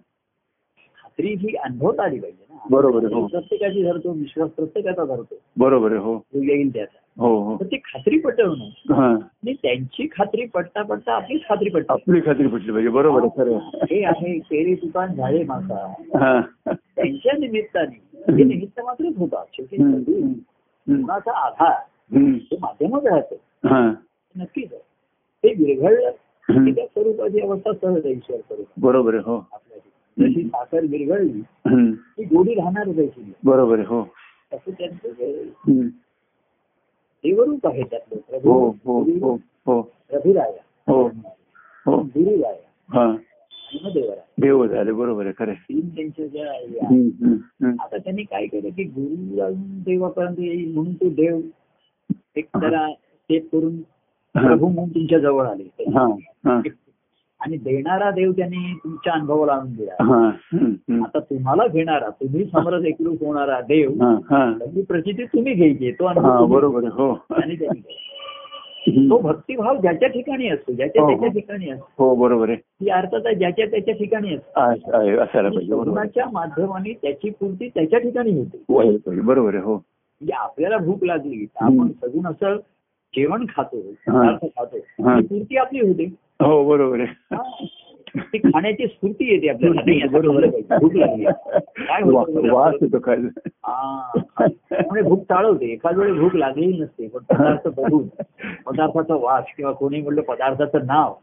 खात्री ही अनुभवता आली पाहिजे ना. बरोबर आहे, हो. प्रत्येकाची धरतो विश्वास प्रत्येकाचा धरतो. बरोबर आहे हो. येईल त्याचा. हो हो. तर ती खात्री पटवणं. हा. आणि त्यांची खात्री पटता पटता आपलीच खात्री पटते आपली खात्री पटली पाहिजे बरोबर आहे खरं आहे. हे आहे तेरे दुकान झाले मासा हा. त्यांच्या निमित्ताने. हे निमित्त मात्रच होता शेवटी हम्म, सगळी हम्म, गुणाचा आधार हम्म, हे माध्यमच राहतं. हा. नक्कीच आहे. ते विरघळलं. की त्या स्वरूपाची अवस्था सहज आहे ईश्वर स्वरूप बरोबर आहे हो. आपल्या. जशी साखर विरघळली ती गोडी राहणारच आहे. बरोबर आहे हो. तसं त्यांचं देवरूप आहे त्यातलं. हो हो हो हो. रभिराया हो हो. गुरुराया. हा. देव झाले बरोबर आहे खरे तीन त्यांच्या ज्या. आता त्यांनी काय केलं की गुरु जाऊन देवापर्यंत येईल म्हणून तो देव एक जरा स्टेप करून. प्रभू म्हणून तुमच्या जवळ आले. आणि देणारा देव त्यांनी तुमच्या अनुभवाला आणून दिला हा. आता तुम्हाला घेणारा तुम्ही समरस एकरूप होणारा देव हा हा त्याची प्रचिती तुम्ही घ्यायची तो हा अनुभव बरोबर हो आणि. तो भक्तिभाव ज्याच्या ठिकाणी असतो ज्याच्या हो, हो. त्याच्या ठिकाणी असतो हो बरोबर आहे ती अर्थात ज्याच्या त्याच्या ठिकाणी असतो माध्यमाने त्याची पूर्ती त्याच्या ठिकाणी होते बरोबर आहे हो म्हणजे आपल्याला भूक लागली. आपण सगून असं जेवण खातो हा. खातो हा. ती पूर्ती आपली होते हो बरोबर आहे. हा. ती खाण्याची स्फूर्ती येते आपल्याला. नाही, बरोबर. भूक लागली. काय वास येतो हा. भूक टाळवते. एखाद वेळी भूक लागलेली नसते. पण पदार्थ बघून पदार्थाचा वास किंवा कोणी म्हणलं पदार्थाचं नाव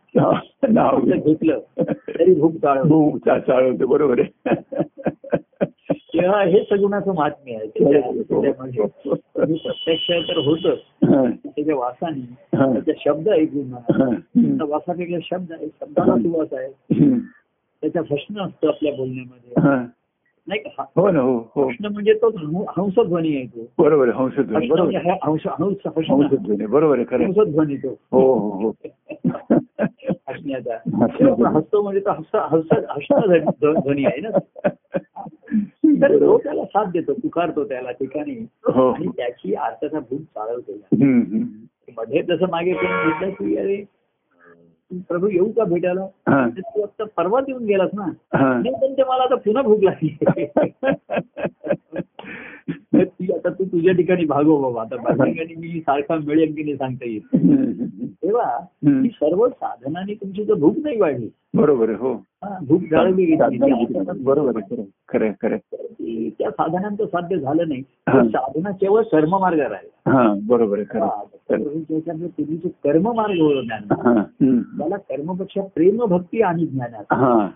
नाव. घेतलं तरी भूक टाळवते. हो चालवते बरोबर आहे. तेव्हा हे सगुणाचं महात्म्य आहे. त्याच्यामध्ये हा. तुम्ही प्रत्यक्ष तर होतच. त्याच्या वासाने. त्याचे शब्द ऐकून म्हणा. वासापेक्षा शब्द आहे शब्दाला सुवास आहे. त्याचा प्रश्न असतो आपल्या बोलण्यामध्ये. नाही का? हा. ना हो हो. प्रश्न म्हणजे तो हंसध्वनी आहे तो. बरोबर हंसध्वनी म्हणजे हंस हंस हंसध्वनी बरोबर आहे. हंसध्वनी तो. हो हो हो. हसण्याचा. हसतो म्हणजे तो हस हस ध्वनी आहे ना. तर तो त्याला साथ देतो पुकारतो त्याला ठिकाणी हो. आणि त्याची अर्थाचा भूक चालवतो. मध्ये जसं मागे कोणी म्हटलं की अरे प्रभू येऊ का भेटायला हा. तू आता परवाच येऊन गेलास ना हा. नाही पण ते मला आता पुन्हा भूक लागली ती आता तू तुझ्या ठिकाणी भागव बाबा आता माझ्या ठिकाणी मी सारखा मिळेल की नाही सांगता येईल. तेव्हा. ही सर्व साधनाने तुमची जर भूक नाही वाढली बरोबर आहे हो. भूक जाळली बरोबर आहे खरं खरं त्या साधनांचं साध्य झालं नाही. साधना केवळ कर्ममार्ग राहिला. हा बरोबर. त्याच्यामध्ये पूर्वीचे कर्ममार्ग होतो ज्ञान. मला कर्मपेक्षा प्रेम भक्ती आणि ज्ञान. हा.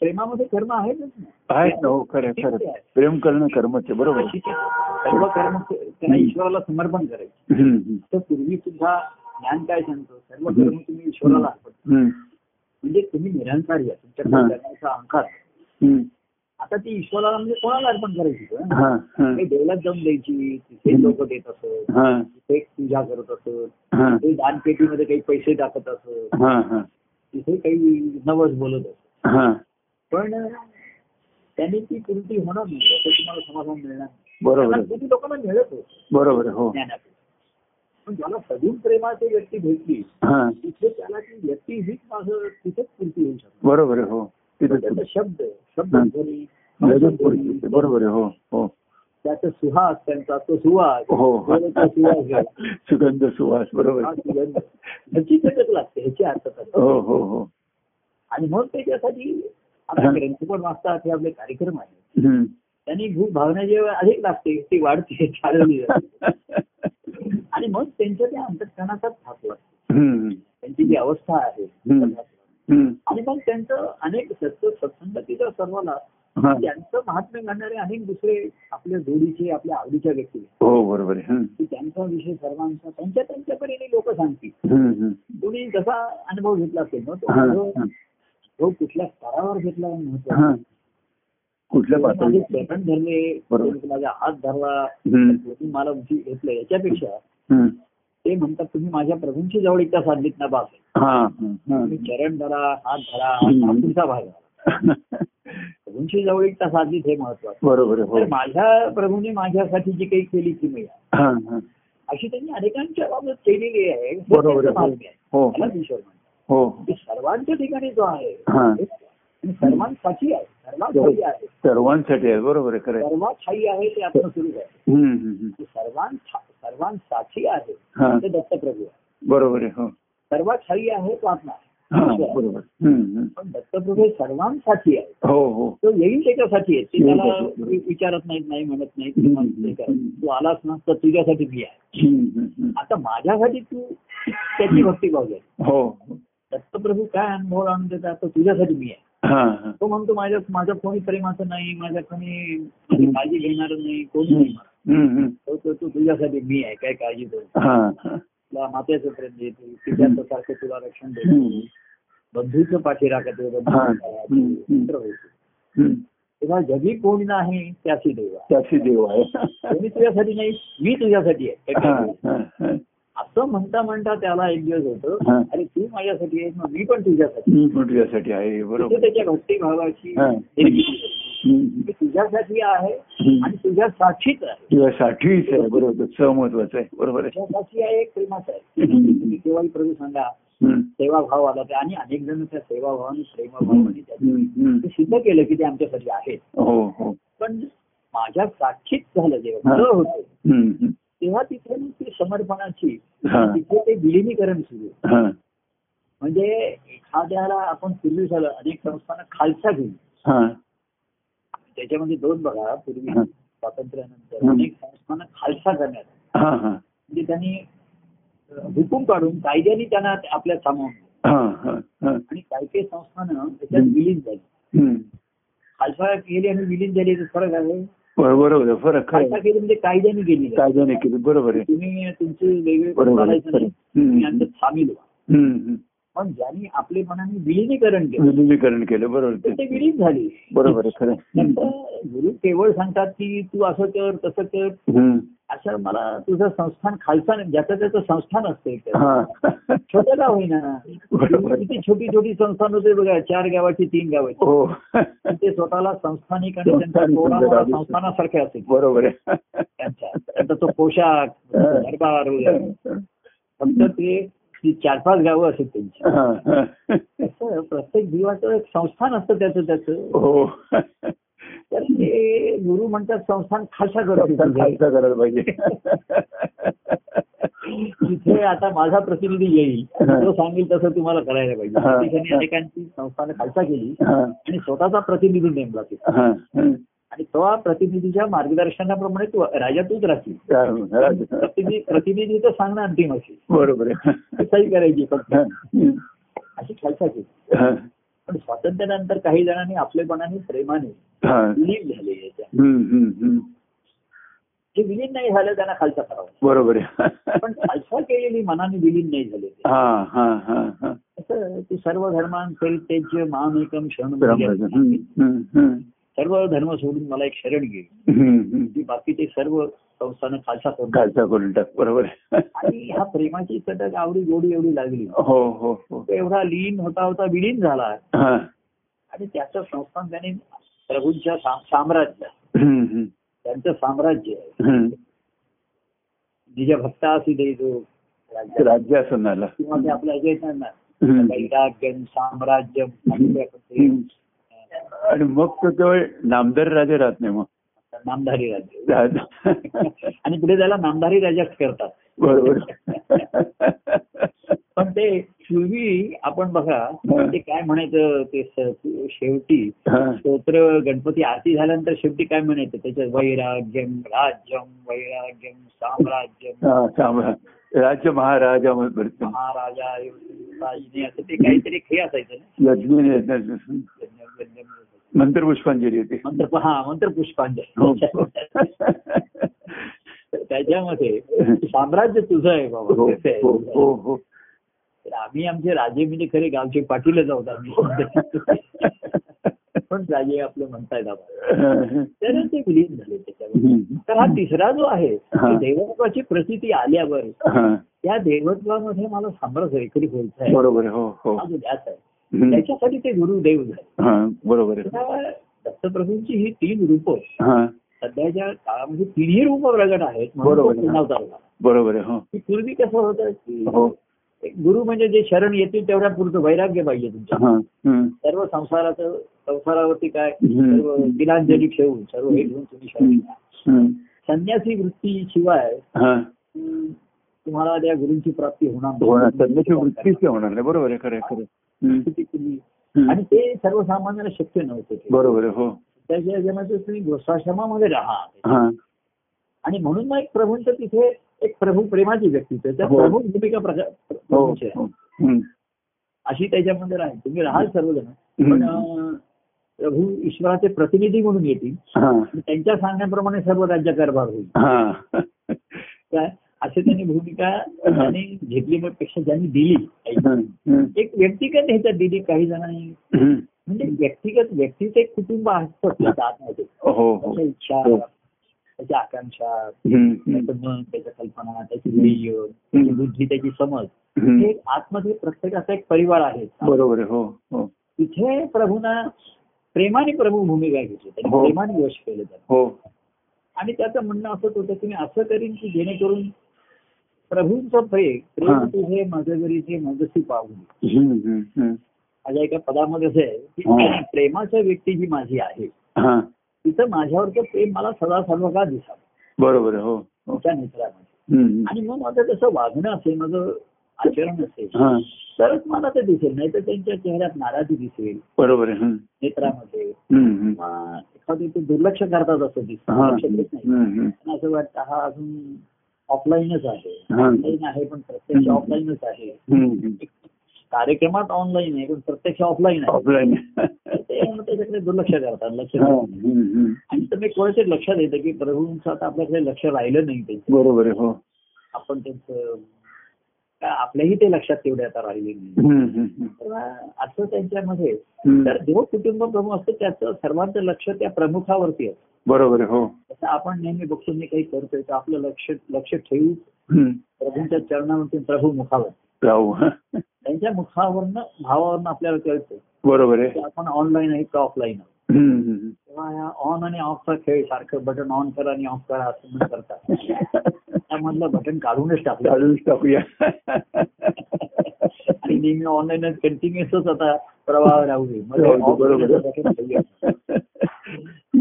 प्रेमामध्ये कर्म आहेतच ना. हो खरं आहे, खरं. प्रेम करणं कर्मच बरोबर. सर्व कर्म त्यांना ईश्वराला समर्पण करायचे. तर पूर्वी सुद्धा ज्ञान काय सांगतो? सर्व कर्म तुम्ही ईश्वराला म्हणजे तुम्ही निरंकारी करण्याचा अहंकार. आता ती ईश्वराला म्हणजे कोणाला अर्पण करायची देवळात जाऊन द्यायची तिथे लोक देत असत तिथे पूजा करत असत हा. तिथे दानपेटीमध्ये काही पैसे टाकत असत. तिथे काही नवस बोलत असत. पण त्यांनी ती कृती होणार नाही तुम्हाला समाधान मिळणार नाही. लोकांना मिळत होत. बरोबर हो. पण ज्याला सगुण प्रेमाची व्यक्ती भेटली हा तिथे त्याला ती व्यक्ती हीच माझं तिथेच पूर्ती होऊ शकते बरोबर हो तिथं त्याचा शब्द शब्द हा. पुढे. बरोबर हो हो त्याचा सुहास त्यांचा तो सुवास हो बोलायचा सुवास. सुगंध सुवास बरोबर हा. सुगंध. ह्याची घटक लागते ह्याची अर्थता हो हो हो आणि मग त्याच्यासाठी हा. आता ग्रंथ पण वाचतात हे आपले कार्यक्रम आहेत. त्यांनी भूक भावना जेव्हा अधिक लागते ती वाढते चालवली जाते. आणि मग त्यांच्या त्या अंतकरणाचा थाप लागतो. त्यांची जी अवस्था आहे. आणि मग त्यांचं अनेक सत्य सत्संगतीच्या सर्वाला हा. त्यांचं महात्म्य घडणारे अनेक दुसरे आपल्या जोडीचे आपल्या आवडीच्या व्यक्ती हो बरोबर त्यांचा विषय सर्वांचा त्यांच्या त्यांच्या परीने लोक सांगतील. कोणी जसा अनुभव घेतला असेल ना तो कुठल्या स्तरावर घेतला. महत्त्वाचा कुठल्या पातळी धरले माझा हात धरला मला उंची घेतलं याच्यापेक्षा. ते म्हणतात तुम्ही माझ्या प्रभूंची जवळीकता साधलीत ना बाप हा, हा, हा. तुम्ही चरण धरा हात धरा. हा तुमचा भाग. प्रभूंची प्रभूंची जवळीकता साधलीच हे महत्वाचं बरोबर हो माझ्या प्रभूंनी माझ्यासाठी जी काही केली ती मी हा, हा. अशी त्यांनी अनेकांच्या बाबत केलेली आहे हे बरोबर. हो म्हणतात हो की सर्वांच्या ठिकाणी जो आहे हा. सर्वांसाठी आहे. सर्वांसाठी आहे. सर्वांसाठी आहे बरोबर आहे खरं आहे. सर्वात ठाई आहे ते आपण सुरू आहे. हम्म, हम्म, हम्म. सर्वांसाठी आहे. ते दत्तप्रभू आहे. बरोबर आहे सर्वात ठाई आहे तो आत्मा. हा. बरोबर. हम्म, हम्म. पण दत्तप्रभू हे सर्वांसाठी आहे. हो हो. तो येईल त्याच्यासाठी आहे. ते त्याला विचारत नाहीत नाही म्हणत हम्म, किंवा हम्म, ते. हम्म. तू आलास ना तर तुझ्यासाठी मी आहे. हम्म, हम्म, हम्म. आता माझ्यासाठी तू त्याची भक्ती भाव हो. दत्तप्रभू काय अनुभव आणून देतात तर तुझ्यासाठी मी आहे. तो म्हणतो माझ्या माझ्या कोणी प्रेमाचं नाही माझ्या कोणी काळजी घेणार नाही कोणी नाही मला. तो तुझ्यासाठी मी आहे काय काळजी करू हा हा. तुला मात्याचं प्रेम देतो पित्याचं सारखं तुला रक्षण देतो बंधूचं पाठी राखत हा. हम्म. हम्म. तेव्हा जगी कोणी नाही त्याची देव त्याची देव आहे कोणी तुझ्यासाठी नाही मी तुझ्यासाठी आहे. असं म्हणता म्हणता त्याला एक दिवस होतो. अरे तू माझ्यासाठी आहे मी पण तुझ्यासाठी मी पण तुझ्यासाठी आहे बरोबर त्याच्या. हम्म. मी तुझ्यासाठी आहे. आणि तुझ्यासाठीच आहे तुझ्यासाठीच आहे बरोबर स महत्वाचं आहे बरोबर आहे तुझ्यासाठी आहे एक प्रेमाचं आहे केव्हाही प्रभू सांगा. सेवाभाव आला ते आणि अनेक जण त्या सेवाभावाने प्रेमभावाने हम्म. ते सिद्ध केलं की ते आमच्यासाठी आहेत हो हो पण माझ्या साक्षीच झालं जेव्हा होतं. तेव्हा तिथे ती समर्पणाची. तिथे ते विलिनीकरण सुरू. हा. म्हणजे एखाद्याला आपण पूर्वी झालं अनेक संस्थांना खालसा घेऊ हा. त्याच्यामध्ये दोन बघा पूर्वी. स्वातंत्र्यानंतर. अनेक संस्थांना खालसा करण्यात हा, हा. म्हणजे त्यांनी हुकूम काढून कायद्याने त्यांना आपल्या सामावून हा, हा, हा. आणि काही काही संस्थानं त्याच्यात. विलीन झाली. खालसा केली आणि विलीन झाली फरक आहे बरोबर फरक केली म्हणजे कायद्याने गेली कायद्याने केली बरोबर आहे. तुम्ही तुमचे वेगळे हम्म. पण ज्यांनी आपले मनाने विलिनीकरण केलं विलिनीकरण केलं बरोबर ते विलीन झाले. बरोबर आहे खरं गुरु केवळ सांगतात की तू असं कर तसं कर. असं मला तुझं संस्थान खालसा नाही. ज्याचं त्याचं संस्थान असते हा. छोटं गाव होईना. किती छोटी छोटी संस्थान होते बघा चार गावाची तीन गावाची. हो. ते स्वतःला संस्थानिक आणि त्यांच्या समजा संस्थानासारखे असतील बरोबर त्यांचा. तो पोशाख दरबार वगैरे. फक्त ते चार पाच गावं असत त्यांची. प्रत्येक जीवाचं एक संस्थान असतं त्याचं त्याचं. हो. तर ते गुरु म्हणतात संस्थान खालसा करत पाहिजे. तिथे आता माझा प्रतिनिधी येईल तो सांगेल तसं तुम्हाला करायला पाहिजे. हा. अनेकांची संस्थानं खालसा केली हा, आणि स्वतःचा प्रतिनिधी नेमला तिथे हा, हा. आणि तो प्रतिनिधीच्या मार्गदर्शनाप्रमाणे तू राजा तूच चालेल. प्रतिनिधी तर सांगणं अंतिम असेल. बरोबर सही करायची फक्त. हा, अशी खालसा केली हा, पण स्वातंत्र्यानंतर काही जणांनी आपलेपणाने प्रेमाने. विलीन झाले याच्या. जे विलीन नाही झालं त्यांना खालसा करावा बरोबर आहे पण खालसा केलेली मनाने विलीन नाही झाले ते. हा हा हा हा असं तू सर्व धर्मांकरितेज्य मामेकम शरण बरोबर आहे. सर्व धर्म सोडून मला एक शरण घे बाकीचे सर्व संस्थानं खालसा करून खालचा करून टाक बरोबर. आणि ह्या प्रेमाची चटक आवडी गोडी एवढी लागली. हो हो हो. एवढा लीन होता होता विलीन झाला. आणि त्याचं संस्थान त्याने प्रभूंच्या साम्राज्य. त्यांचं साम्राज्य. निज भक्ता असू दे जो राज्य असं किंवा ते आपल्या ना हम्म. आणि मग तो केवळ नामदार राजे राहत नाही मग. नामधारी राज- आणि पुढे त्याला नामधारी राजाच करतात. बरोबर. पण ते पूर्वी आपण बघा ते काय म्हणायचं ते शेवटी. स्तोत्र गणपती आरती झाल्यानंतर शेवटी काय म्हणायचं? त्याच्यात वैराग्यम राज्यम वैराग्यम साम्राज्यम सांभाळा. राज्य महाराजा. महाराजा असं ते काहीतरी हे असायचं ना. नंतर पुष्पांजली होती. मंत्र हा मंत्र हो. पुष्पांजली तर त्याच्यामध्ये साम्राज्य तुझं आहे हो बाबा? हो हो हो. आम्ही आमचे राजे म्हणजे खरे गावचे पाटीलच आहोत आम्ही. पण राजे आपलं म्हणतायत आपण तर ते विलीन झाले त्याच्यावर तर हा तिसरा जो आहे हा. देवत्वाची प्रसिद्धी आल्यावर हा, त्या देवत्वामध्ये मला सामरस एकरी व्हायचं आहे बरोबर आहे हो हो. हा आहे. त्याच्यासाठी ते गुरुदेव झाले. हा, बरोबर दत्तप्रभूंची ही तीन रूप हा. सध्याच्या काळामध्ये तिन्ही रूप प्रगट आहेत बरोबर. बरोबर आहे हो. पूर्वी कसं होतं की हो. एक गुरु म्हणजे जे शरण येतील तेवढ्या पुरतं वैराग्य पाहिजे तुमच्या. सर्व संसाराचं संसारावरती काय तिलांजली ठेवून सर्व हे घेऊन तुम्ही शरण. संन्यासी वृत्ती शिवाय तुम्हाला त्या गुरूंची प्राप्ती होणार वृत्तीच होणार नाही. बरोबर आहे खरं खरं. आणि ते सर्वसामान्याला शक्य नव्हतं. बरोबर हो. त्याच्या जनाचं तुम्ही गृहस्थाश्रमामध्ये राहा. हा. आणि म्हणून मग एक प्रभूंचं तिथे एक प्रभू प्रेमाची व्यक्तित्व त्या हो. प्रमुख भूमिका हो. हो. अशी त्याच्यामध्ये राहील. तुम्ही राहाल सर्वजण. पण प्रभू ईश्वराचे प्रतिनिधी म्हणून येतील. त्यांच्या सांगण्याप्रमाणे सर्व राज्यकारभार होईल. काय? असे त्यांनी भूमिका त्यांनी घेतली पेक्षा ज्यांनी दिली. एक व्यक्तिगत ह्याच्यात दिली काही जणांनी. म्हणजे व्यक्तिगत व्यक्तीचं एक कुटुंब असतं आतमध्ये हो हो त्याच्या इच्छा हो. त्याच्या आकांक्षा. त्याचं मन त्याच्या कल्पना त्याची ध्येय त्याची बुद्धी त्याची समज. हे आतमध्ये प्रत्येकाचा एक परिवार आहे बरोबर हो हो तिथे प्रभूना प्रेमाने प्रभू भूमिका घेतली त्यांनी. प्रेमाने वश केलं त्याला हो आणि त्याचं म्हणणं असंच होतं की मी असं करीन की जेणेकरून प्रभूंचं प्रेम. प्रेम तुझे माझं घरी ते मजसी पाहून. माझ्या एका पदामध्ये असं आहे की. प्रेमाच्या व्यक्ती जी माझी आहे हा. तिथं माझ्यावरचं प्रेम मला सदा सर्वकाळ दिसावं. बरोबर आहे हो हो. त्या नेत्रामध्ये हम्म. आणि मग माझं तसं वागणं असेल माझं आचरण असेल हा. तरच मला ते दिसेल नाही तर त्यांच्या चेहऱ्यात नाराजी दिसेल. बरोबर. नेत्रामध्ये एखादं ते दुर्लक्ष करतात असं दिसतं. असं वाटतं हा अजून ऑफलाईनच आहे. ऑनलाईन आहे पण प्रत्यक्ष. ऑफलाईनच आहे. कार्यक्रमात ऑनलाईन आहे पण प्रत्यक्ष ऑफलाईन आहे ऑफलाईन ते त्याच्याकडे दुर्लक्ष करतात लक्ष. आणि तुम्ही कोणाचे लक्षात येतं की प्रभूंचं आता आपल्याकडे लक्ष राहिलं नाही त्यांचं बरोबर आहे हो आपण त्यांचं आपल्याही ते लक्षात तेवढे आता राहिले नाही असं त्यांच्यामध्ये. तर जो कुटुंब प्रमुख असतो त्याचं सर्वांचं लक्ष त्या प्रमुखावरती असतं बरोबर आहे हो. आपण नेहमी बघतो मी काही करतोय तर आपलं लक्ष लक्ष ठेवू. प्रभूंच्या चरणावरती प्रभू मुखावर. त्यांच्या मुखावरनं भावावरनं आपल्याला कळतं बरोबर आहे. आपण ऑनलाईन आहे का ऑफलाईन. तेव्हा या ऑन आणि ऑफचा खेळ सारखं बटन ऑन करा आणि ऑफ करा असं म्हणून करतात. त्यामधलं बटन काढूनच टाकलं काढूनच टाकूया. आणि नेहमी ऑनलाईन कंटिन्युअसच आता प्रवाह राहू दे. बरोबर.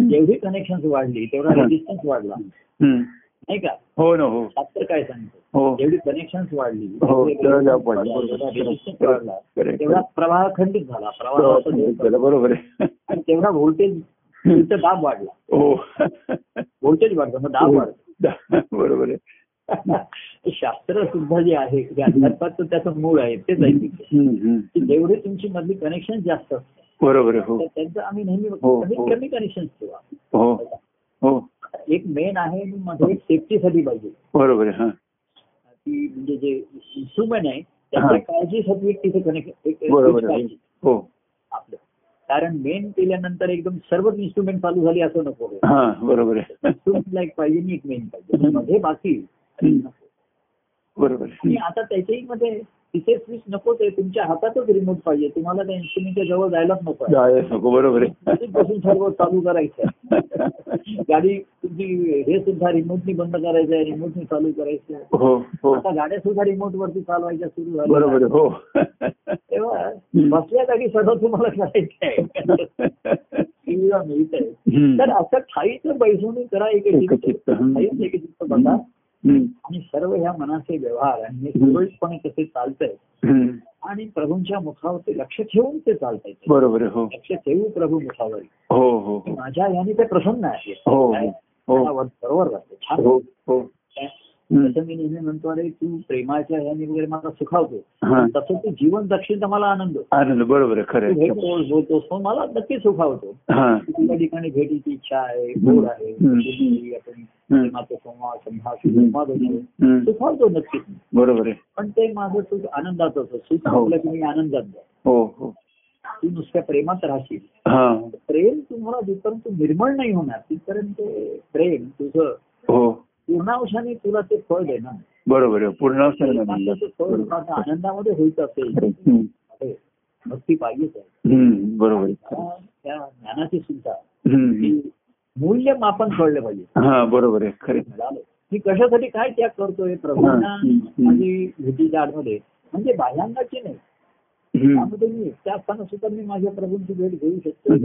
जेवढी कनेक्शन वाढली तेवढा हा. रेजिस्टन्स वाढला. नाही का? हो ना हो. शास्त्र काय सांगतो? हो. जेवढी कनेक्शन वाढली हो, तेवढा वाढला. प्रवाह खंडित झाला. प्रवाह बरोबर आहे. आणि तेवढा व्होल्टेज दाब वाढला. हो. व्होल्टेज वाढलं मग दाब वाढला बरोबर आहे. शास्त्र सुद्धा जे आहे अध्यात्माचं त्याचं मूळ आहे तेच आहे. जेवढे तुमची मधली कनेक्शन जास्त असतात बरोबर हो. त्यांचं आम्ही नेहमी हो, हो. कमी कनेक्शन ठेवा. हो हो. एक मेन आहे आणि मध्ये एक सेफ्टीसाठी पाहिजे. बरोबर आहे हा. की म्हणजे जे इन्स्ट्रुमेंट आहे. त्याच्या काळजीसाठी एक तिथे कनेक्ट एक पाहिजे. हो. आपलं. कारण मेन केल्यानंतर एकदम सर्वच इन्स्ट्रुमेंट चालू झाली असं नको हा बरोबर आहे. इन्स्ट्रुमेंटला एक पाहिजे एक मेन पाहिजे. मध्ये बाकी. बरोबर आणि आता त्याच्याही मध्ये तिथे स्विच नकोच आहे तुमच्या हातातच रिमोट पाहिजे. तुम्हाला त्या इन्स्ट्रुमेंटच्या जवळ जायलाच नको. नको बरोबर बसून सर्व चालू करायचं गाडी तुमची हे सुद्धा रिमोटनी बंद करायचं आहे रिमोटनी चालू करायचं. हो हो. आता गाड्या सुद्धा रिमोट वरती चालवायच्या सुरू बरोबर झाल्या आहे हो. तेव्हा बसल्या जागी सगळं तुम्हाला करायचं आहे. मिळत. आहे. तर असं ठाईचं बैसून करा एक चित्त बघा. आणि सर्व ह्या मनाचे व्यवहार आणि हे. सुरळीतपणे कसे चालतंय. आणि प्रभूंच्या मुखावर ते लक्ष ठेवून ते चालताय बरोबर हो लक्ष ठेवू प्रभू मुखावर हो हो माझ्या याने ते प्रसन्न आहे हो? हो बरोबर वाटतं छान. तसं मी नेहमी म्हणतो अरे तू प्रेमाच्या ह्याने वगैरे मला सुखावतो. हा. तसं तू जीवन दक्षिण तर मला आनंद. आनंद बरोबर खरं बोलतोस मला नक्की सुखावतो. हा. तुझ्या ठिकाणी भेटीची इच्छा आहे गोड आहे आपण. प्रेमाचं संवाद संभाषण. संवाद. सुखावतो नक्कीच. बरोबर आहे. पण ते माझं सुख आनंदात सुख हो. मी आनंदात जा हो हो. तू नुसत्या प्रेमात राहशील. हा. प्रेम तुम्हाला जिथपर्यंत तू निर्मळ नाही होणार तिथपर्यंत प्रेम तुझं पूर्णांशाने तुला ते फळ देणार बरोबर आहे पूर्ण प्रेमाचं ते फळ आता आनंदामध्ये होईत असेल. भक्ती पाहिजेच आहे. बरोबर. त्या ज्ञानाची सुद्धा. मूल्यमापन कळलं पाहिजे. हा बरोबर आहे खरे मी कशासाठी काय त्याग करतोय? प्रभूंना. माझी भीतीच्या आडमध्ये म्हणजे बाह्यांगाची नाही. त्यामध्ये मी एकटा असताना सुद्धा मी माझ्या प्रभूंची भेट घेऊ शकतो.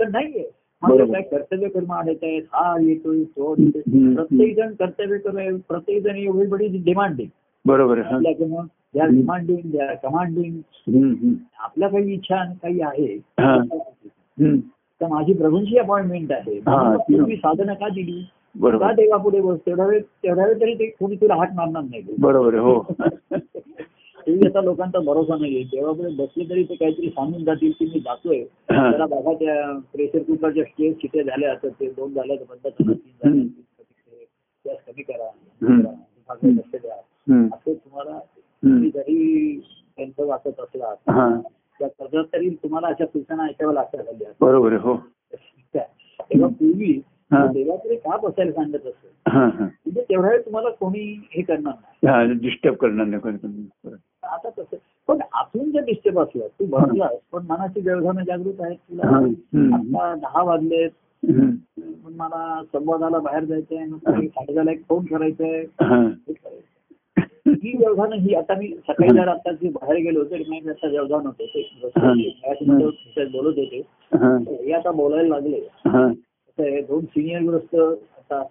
तर नाहीये. काय कर्तव्य कर्म आणत आहेत हा येतोय तो येतोय हम्म. प्रत्येक जण कर्तव्य कर्म प्रत्येक जण एवढी डिमांडिंग बरोबर आहे आपल्याकडनं हम्म. डिमांडिंग द्या कमांडिंग हम्म, हम्म. आपल्या काही इच्छा काही आहे हा. हम्म. तर माझी प्रभूंची अपॉइंटमेंट आहे हा. तुम्ही साधनं का दिली का बरोबर देवापुढे बस तेवढ्या वेळ तेवढ्या वेळ तरी ते कोणी तुला हात मारणार नाही बरोबर हो आता लोकांचा भरोसा नाहीये. देवापुढे बसले तरी ते काहीतरी सांगून जातील की मी जातोय. जरा बघा त्या प्रेशर कुकरच्या स्टेज शिट्या झाल्या तर ते दोन झाल्या तर बंद करा तीन झाल्या कमी करा लक्ष द्या. असं तुम्हाला जरी त्यांचं वाचत असला त्या कर्जात तरी तुम्हाला अशा सूचना ऐकाव्या लागतात. बरोबर हो. तेव्हा पूर्वी. देवाकडे का बसायला सांगत असत? म्हणजे तेवढ्या वेळ तुम्हाला कोणी हे करणार नाही. हा डिस्टर्ब करणार नाही. आता तसं पण आतून जर डिस्टर्ब असलं तू भरलास पण मनाची व्यवधानं जागृत आहेत तुला. आता दहा वाजलेत. पण मला संवादाला बाहेर जायचंय मग साडेदहाला एक फोन करायचंय. हा. हे. ही व्यवधानं ही आता मी सकाळी जर आता जे बाहेर गेलो तरी मी आता व्यवधान होते. बोलत होते. हा. आता बोलायला लागले. कसं आहे, दोन सिनियर ग्रस्त आता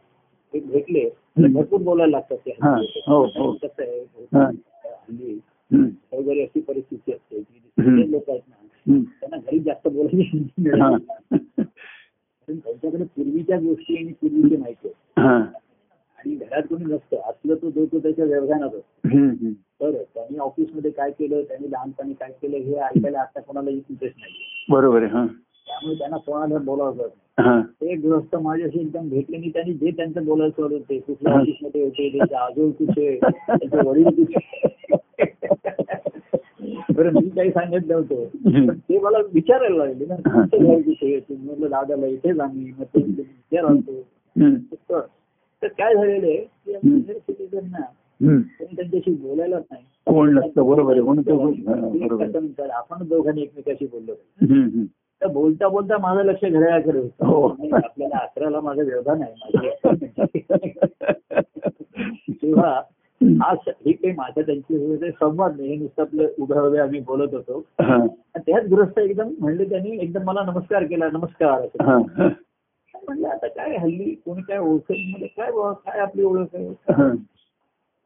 भेटले भरपूर बोलायला लागतात ते हा. हो, हो. कसं आहे हा. वगैरे अशी परिस्थिती असते की लोक आहेत ना. त्यांना घरी जास्त बोलायची त्यांच्याकडे पूर्वीच्या गोष्टी आणि पूर्वीची माहिती आहे. आणि घरात कोणी नसतं असलं तो जो तो त्याच्या व्यवधानात असतो. तर त्यांनी ऑफिसमध्ये काय केलं त्यांनी लहानपणी काय केलं हे ऐकायला आता कोणाला इंटरेस्ट नाही बरोबर आहे त्यामुळे त्यांना कोणाला बोलावं लागत. ते गृहस्थ माझ्याशी एकदम भेटले नाही त्यांनी जे त्यांचं बोलायला सोडून होते कुठल्या. ऑफिसमध्ये होते त्यांचे आजोळ कुठे त्यांचे वडील कुठे बरं मी काही सांगत नव्हतो पण ते मला विचारायला लागले ना. तुमचं घर कुठे म्हटलं दादाला इथेच आम्ही मग ते हम्म. तर काय झालेलं आहे की. सिटीजनना हम्म. कोणी त्यांच्याशी बोलायलाच नाही कोण नसतं बरोबर आहे आपण दोघांनी एकमेकाशी बोललो. तर बोलता बोलता माझं लक्ष घड्याळाकडे हो. होतं नाही, आपल्याला अकराला माझं व्यवधान आहे माझं तेव्हा आज हे काही माझ्या त्यांची संवाद नाही हे नुसतं आपलं उभ्या उभ्या आम्ही बोलत होतो हा. त्याच गृहस्थ एकदम म्हणले त्यांनी एकदम मला नमस्कार केला नमस्कार असं. हा. हा. म्हणलं आता काय हल्ली कोणी काय ओळखत म्हणजे काय बुवा, काय आपली ओळख आहे हा.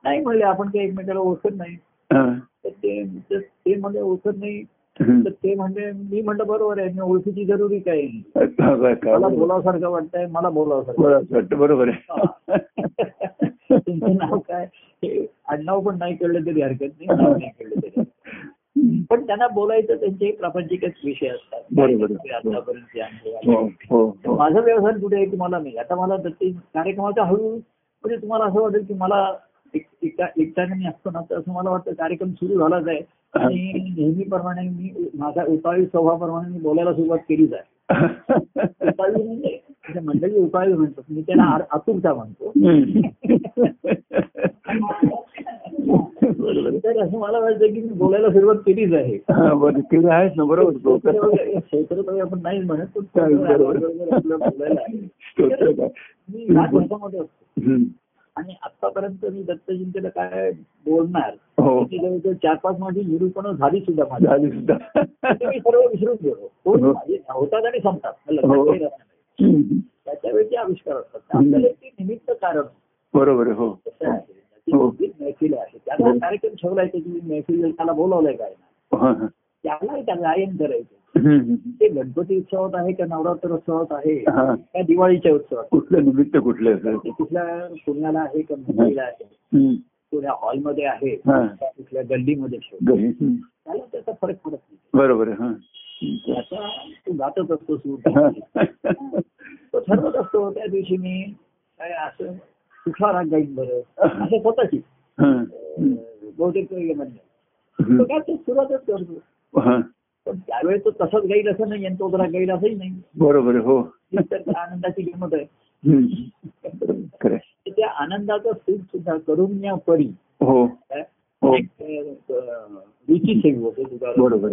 नाही म्हणले आपण काही एकमेकाला ओळखत नाही हा. ते म्हणजे ओळखत नाही. तर ते म्हणजे मी म्हणलं बरोबर आहे ओळखीची जरुरी काय मला. बोलावसारखं वाटतंय मला बोलावसारखं बरोबर वाटतं, बरोबर आहे. तुमचं नाव काय? हे आडनाव पण नाही कळलं तरी हरकत नाही नाव नाही कळलं तरी पण त्यांना बोलायचं त्यांचे प्रापंचिकच विषय असतात. आतापर्यंत हो हो हो. माझं व्यवधान कुठे आहे तुम्हाला नाही आता मला ते कार्यक्रमाचा हळू म्हणजे तुम्हाला असं वाटेल की मला एक- एका एकट्याने मी असतो ना तर असं मला वाटतं कार्यक्रम सुरू झालाच आहे. आणि नेहमीप्रमाणे मी माझ्या उपाळी स्वभावाप्रमाणे मी बोलायला सुरुवात केलीच आहे. उपाळी म्हणजे म्हणजे मंडळी उपाळी म्हणतो मी त्याला आतुरता म्हणतो. तर असं मला वाटतं की मी बोलायला सुरुवात केलीच आहे. आहेच ना बरोबर स्तोत्र वगैरे- स्तोत्र तर आपण नाहीच म्हणत पण बोलायला. मी असतो. आणि आतापर्यंत मी दत्तजयंतीला काय बोलणार हो जवळजवळ चार पाच माझी निरूपणं झाली सुद्धा माझी झाली सुद्धा मी सर्व विसरून गेलो हो. माझे होतात आणि संपतात मला हो. लक्षात येत नाही. हम्म. त्याच्या वेळचे आविष्कार असतात आपल्याला ते निमित्त कारण बरोबर आहे हो हो. मैफिल आहे त्याला हो. कार्यक्रम ठेवलाय त्याची मैफिल त्याला बोलवलंय काय ना हा, हा. त्याला त्याला गायन करायचं. ते गणपती उत्सवात आहे का नवरात्र उत्सवात आहे. का दिवाळीच्या उत्सवात? कुठलं निमित्त कुठलं कुठल्या पुण्याला आहे का मुंबईला आहे. कुठल्या हॉलमध्ये आहे कुठल्या गल्लीमध्ये. त्याला त्याचा फरक पडत नाही. बरोबर हा. त्याचा तो गातच असतो सूर. तो ठरवत असतो त्या दिवशी मी काय असं कुठला राग गाईन बरं? असं स्वतःची. हा. बहुतेक तो. काय सुरुवातच करतो. हा. पण त्यावेळेस तो तसाच गाईल असं नाही आणि तो जरा गाईल असंही नाही. बरोबर हो. आनंदाची किंमत आहे. त्या आनंदाचं सुख सुद्धा करून या परी हो? हो. रुची सेवी होते तुझा बरोबर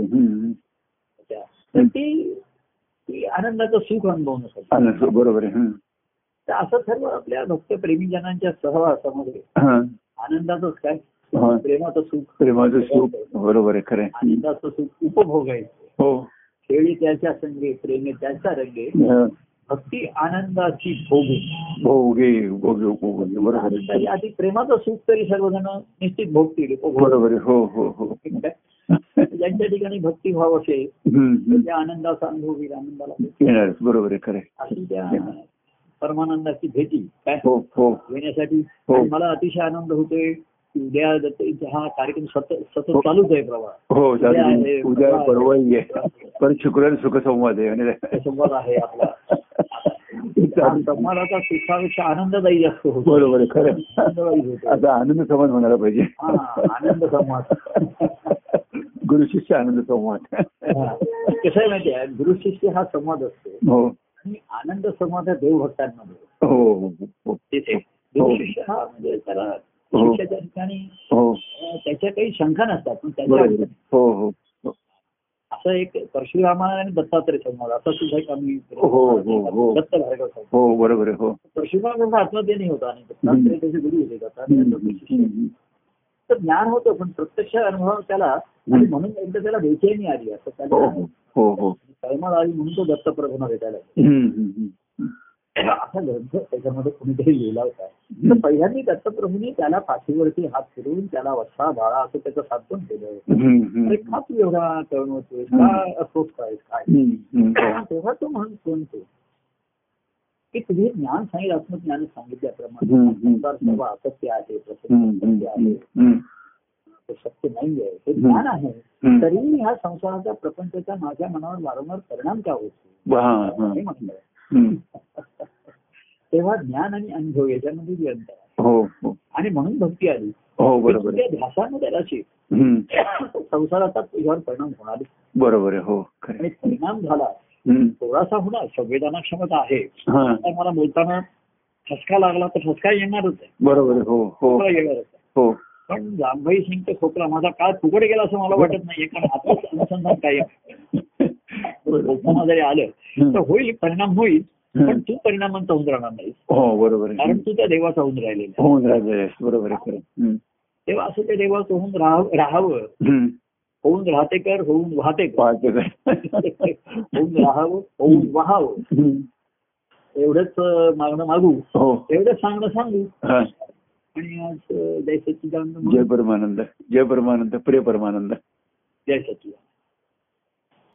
ती आनंदाचं सुख अनुभवण्यासाठी. बरोबर आहे. तर असं सर्व आपल्या भक्त प्रेमीजनांच्या सहवासामध्ये. आनंदाचंच काय. प्रेमाचं सुख. प्रेमाचं सुख. बरोबर आहे खरं आहे. आनंदाचं सुख उपभोगायचं हो. खेळी त्याच्या संगे प्रेमे त्याच्या रंगे. भक्ती आनंदाची भोगे भोगे भोगे भोगे बरोबर आहे. आधी प्रेमाचं सुख तरी सर्वजण निश्चित भोगतील उपभोग. बरोबर आहे. हो हो हो. आहे? ज्यांच्या ठिकाणी भक्तिभाव असेल हं, तर हं. त्या आनंदाचा अनुभव होईल आनंदाला बरोबर आहे खरं आहे. अशी त्या परमानंदाची भेटी. काय? हो हो. घेण्यासाठी. हो. मला अतिशय आनंद होतोय. उद्या हा कार्यक्रम सतत सतत चालूच आहे प्रवाह. हो उद्या आहे, परवा आहे. परवाही आहे. परत शुक्रवारी सुखसंवाद आहे आणि संवाद आहे आपला. हा संवादाचा सुखापेक्षा आनंददायी जास्त होतो. बरोबर आहे खरं. आहे. आता आनंद संवाद म्हणायला पाहिजे. हा आनंद संवाद. गुरु शिष्य आनंद संवाद. हा. कसं आहे माहिती आहे? गुरु शिष्य हा संवाद असतो. हो. आणि आनंद संवाद हा देवभक्तांमध्ये हो. हो हो. गुरु शिष्य हा म्हणजे त्याला हो. शिष्याच्या ठिकाणी हो. त्याच्या काही शंका नसतात पण त्याच्या. हो हो हो. असं एक परशुरामा आणि दत्तात्रय संवाद असा सुद्धा एक आम्ही हो, हो, हो. दत्त भार्गव हो बरोबर हो. परशुराम नाही होता आणि दत्तात्रय त्याचे गुरु होते दत्तात्रय तर ज्ञान होतं पण प्रत्यक्ष अनुभव त्याला म्हणून एकदा त्याला बेचैनी आली. असं हो त्याला हो हो. हो तळमळ आली म्हणून तो दत्तप्रभूंना भेटायला. असा ग्रंथ त्याच्यामध्ये कुणीतरी लिहिला होता. तर पहिल्यांदा दत्तप्रभूंनी त्याला पाठीवरती हात फिरवून त्याला वत्सा बाळा असं त्याचं सांत्वन केलं हम्म, हम्म. अरे का तू एवढा तळमळतोय काय अस्वस्थ आहेस काय? हम्म, हम्म. तेव्हा तो म्हणून कोणतो की तुम्ही ज्ञान सांगितलं आत्मज्ञान हम्म, सांगितल्याप्रमाणे. हम्म. सर्व असत्य आहे प्रसंग हम्म, हम्म, आहे. हम्म. ते नाही आहे हे ज्ञान आहे. हम्म. तरीही ह्या संसाराच्या प्रपंचाचा माझ्या मनावर वारंवार परिणाम का होतो? हा, हा. तेव्हा ज्ञान आणि अनुभव याच्यामध्ये जे अंतर हो हो. आणि म्हणून भक्ती आली. हो बरोबर ध्यासामध्ये हम्म. संसाराचा तुझ्यावर परिणाम होणार बरोबर आहे हो आणि. परिणाम झाला. थोडासा होणार संवेदना क्षमता आहे मला बोलताना ठसका लागला तर ठसका येणारच आहे. बरोबर हो हो. येणारच हो. पण जांभई सिंग ते खोकला माझा काळ फुकट गेला असं मला वाटत नाहीये कारण हातच अनुसंधान काय बोलताना जरी आलं तर होईल परिणाम होईल पण तू परिणामांचा होऊन राहणार नाही. हो बरोबर आहे. कारण तू त्या देवाचा होऊन राहिलेला होऊन राहिलं बरोबर. तेव्हा असं त्या देवाचं होऊन राहावं. होऊन राहते कर होऊन वाहते कर. होऊन राहावं होऊन वाहावं. एवढंच मागणं मागू. हो. एवढंच सांगणं सांगू. आणि आज जय सच्चिदानंद जय परमानंद. जय परमानंद. प्रिय परमानंद. जय सच्चिदानंद.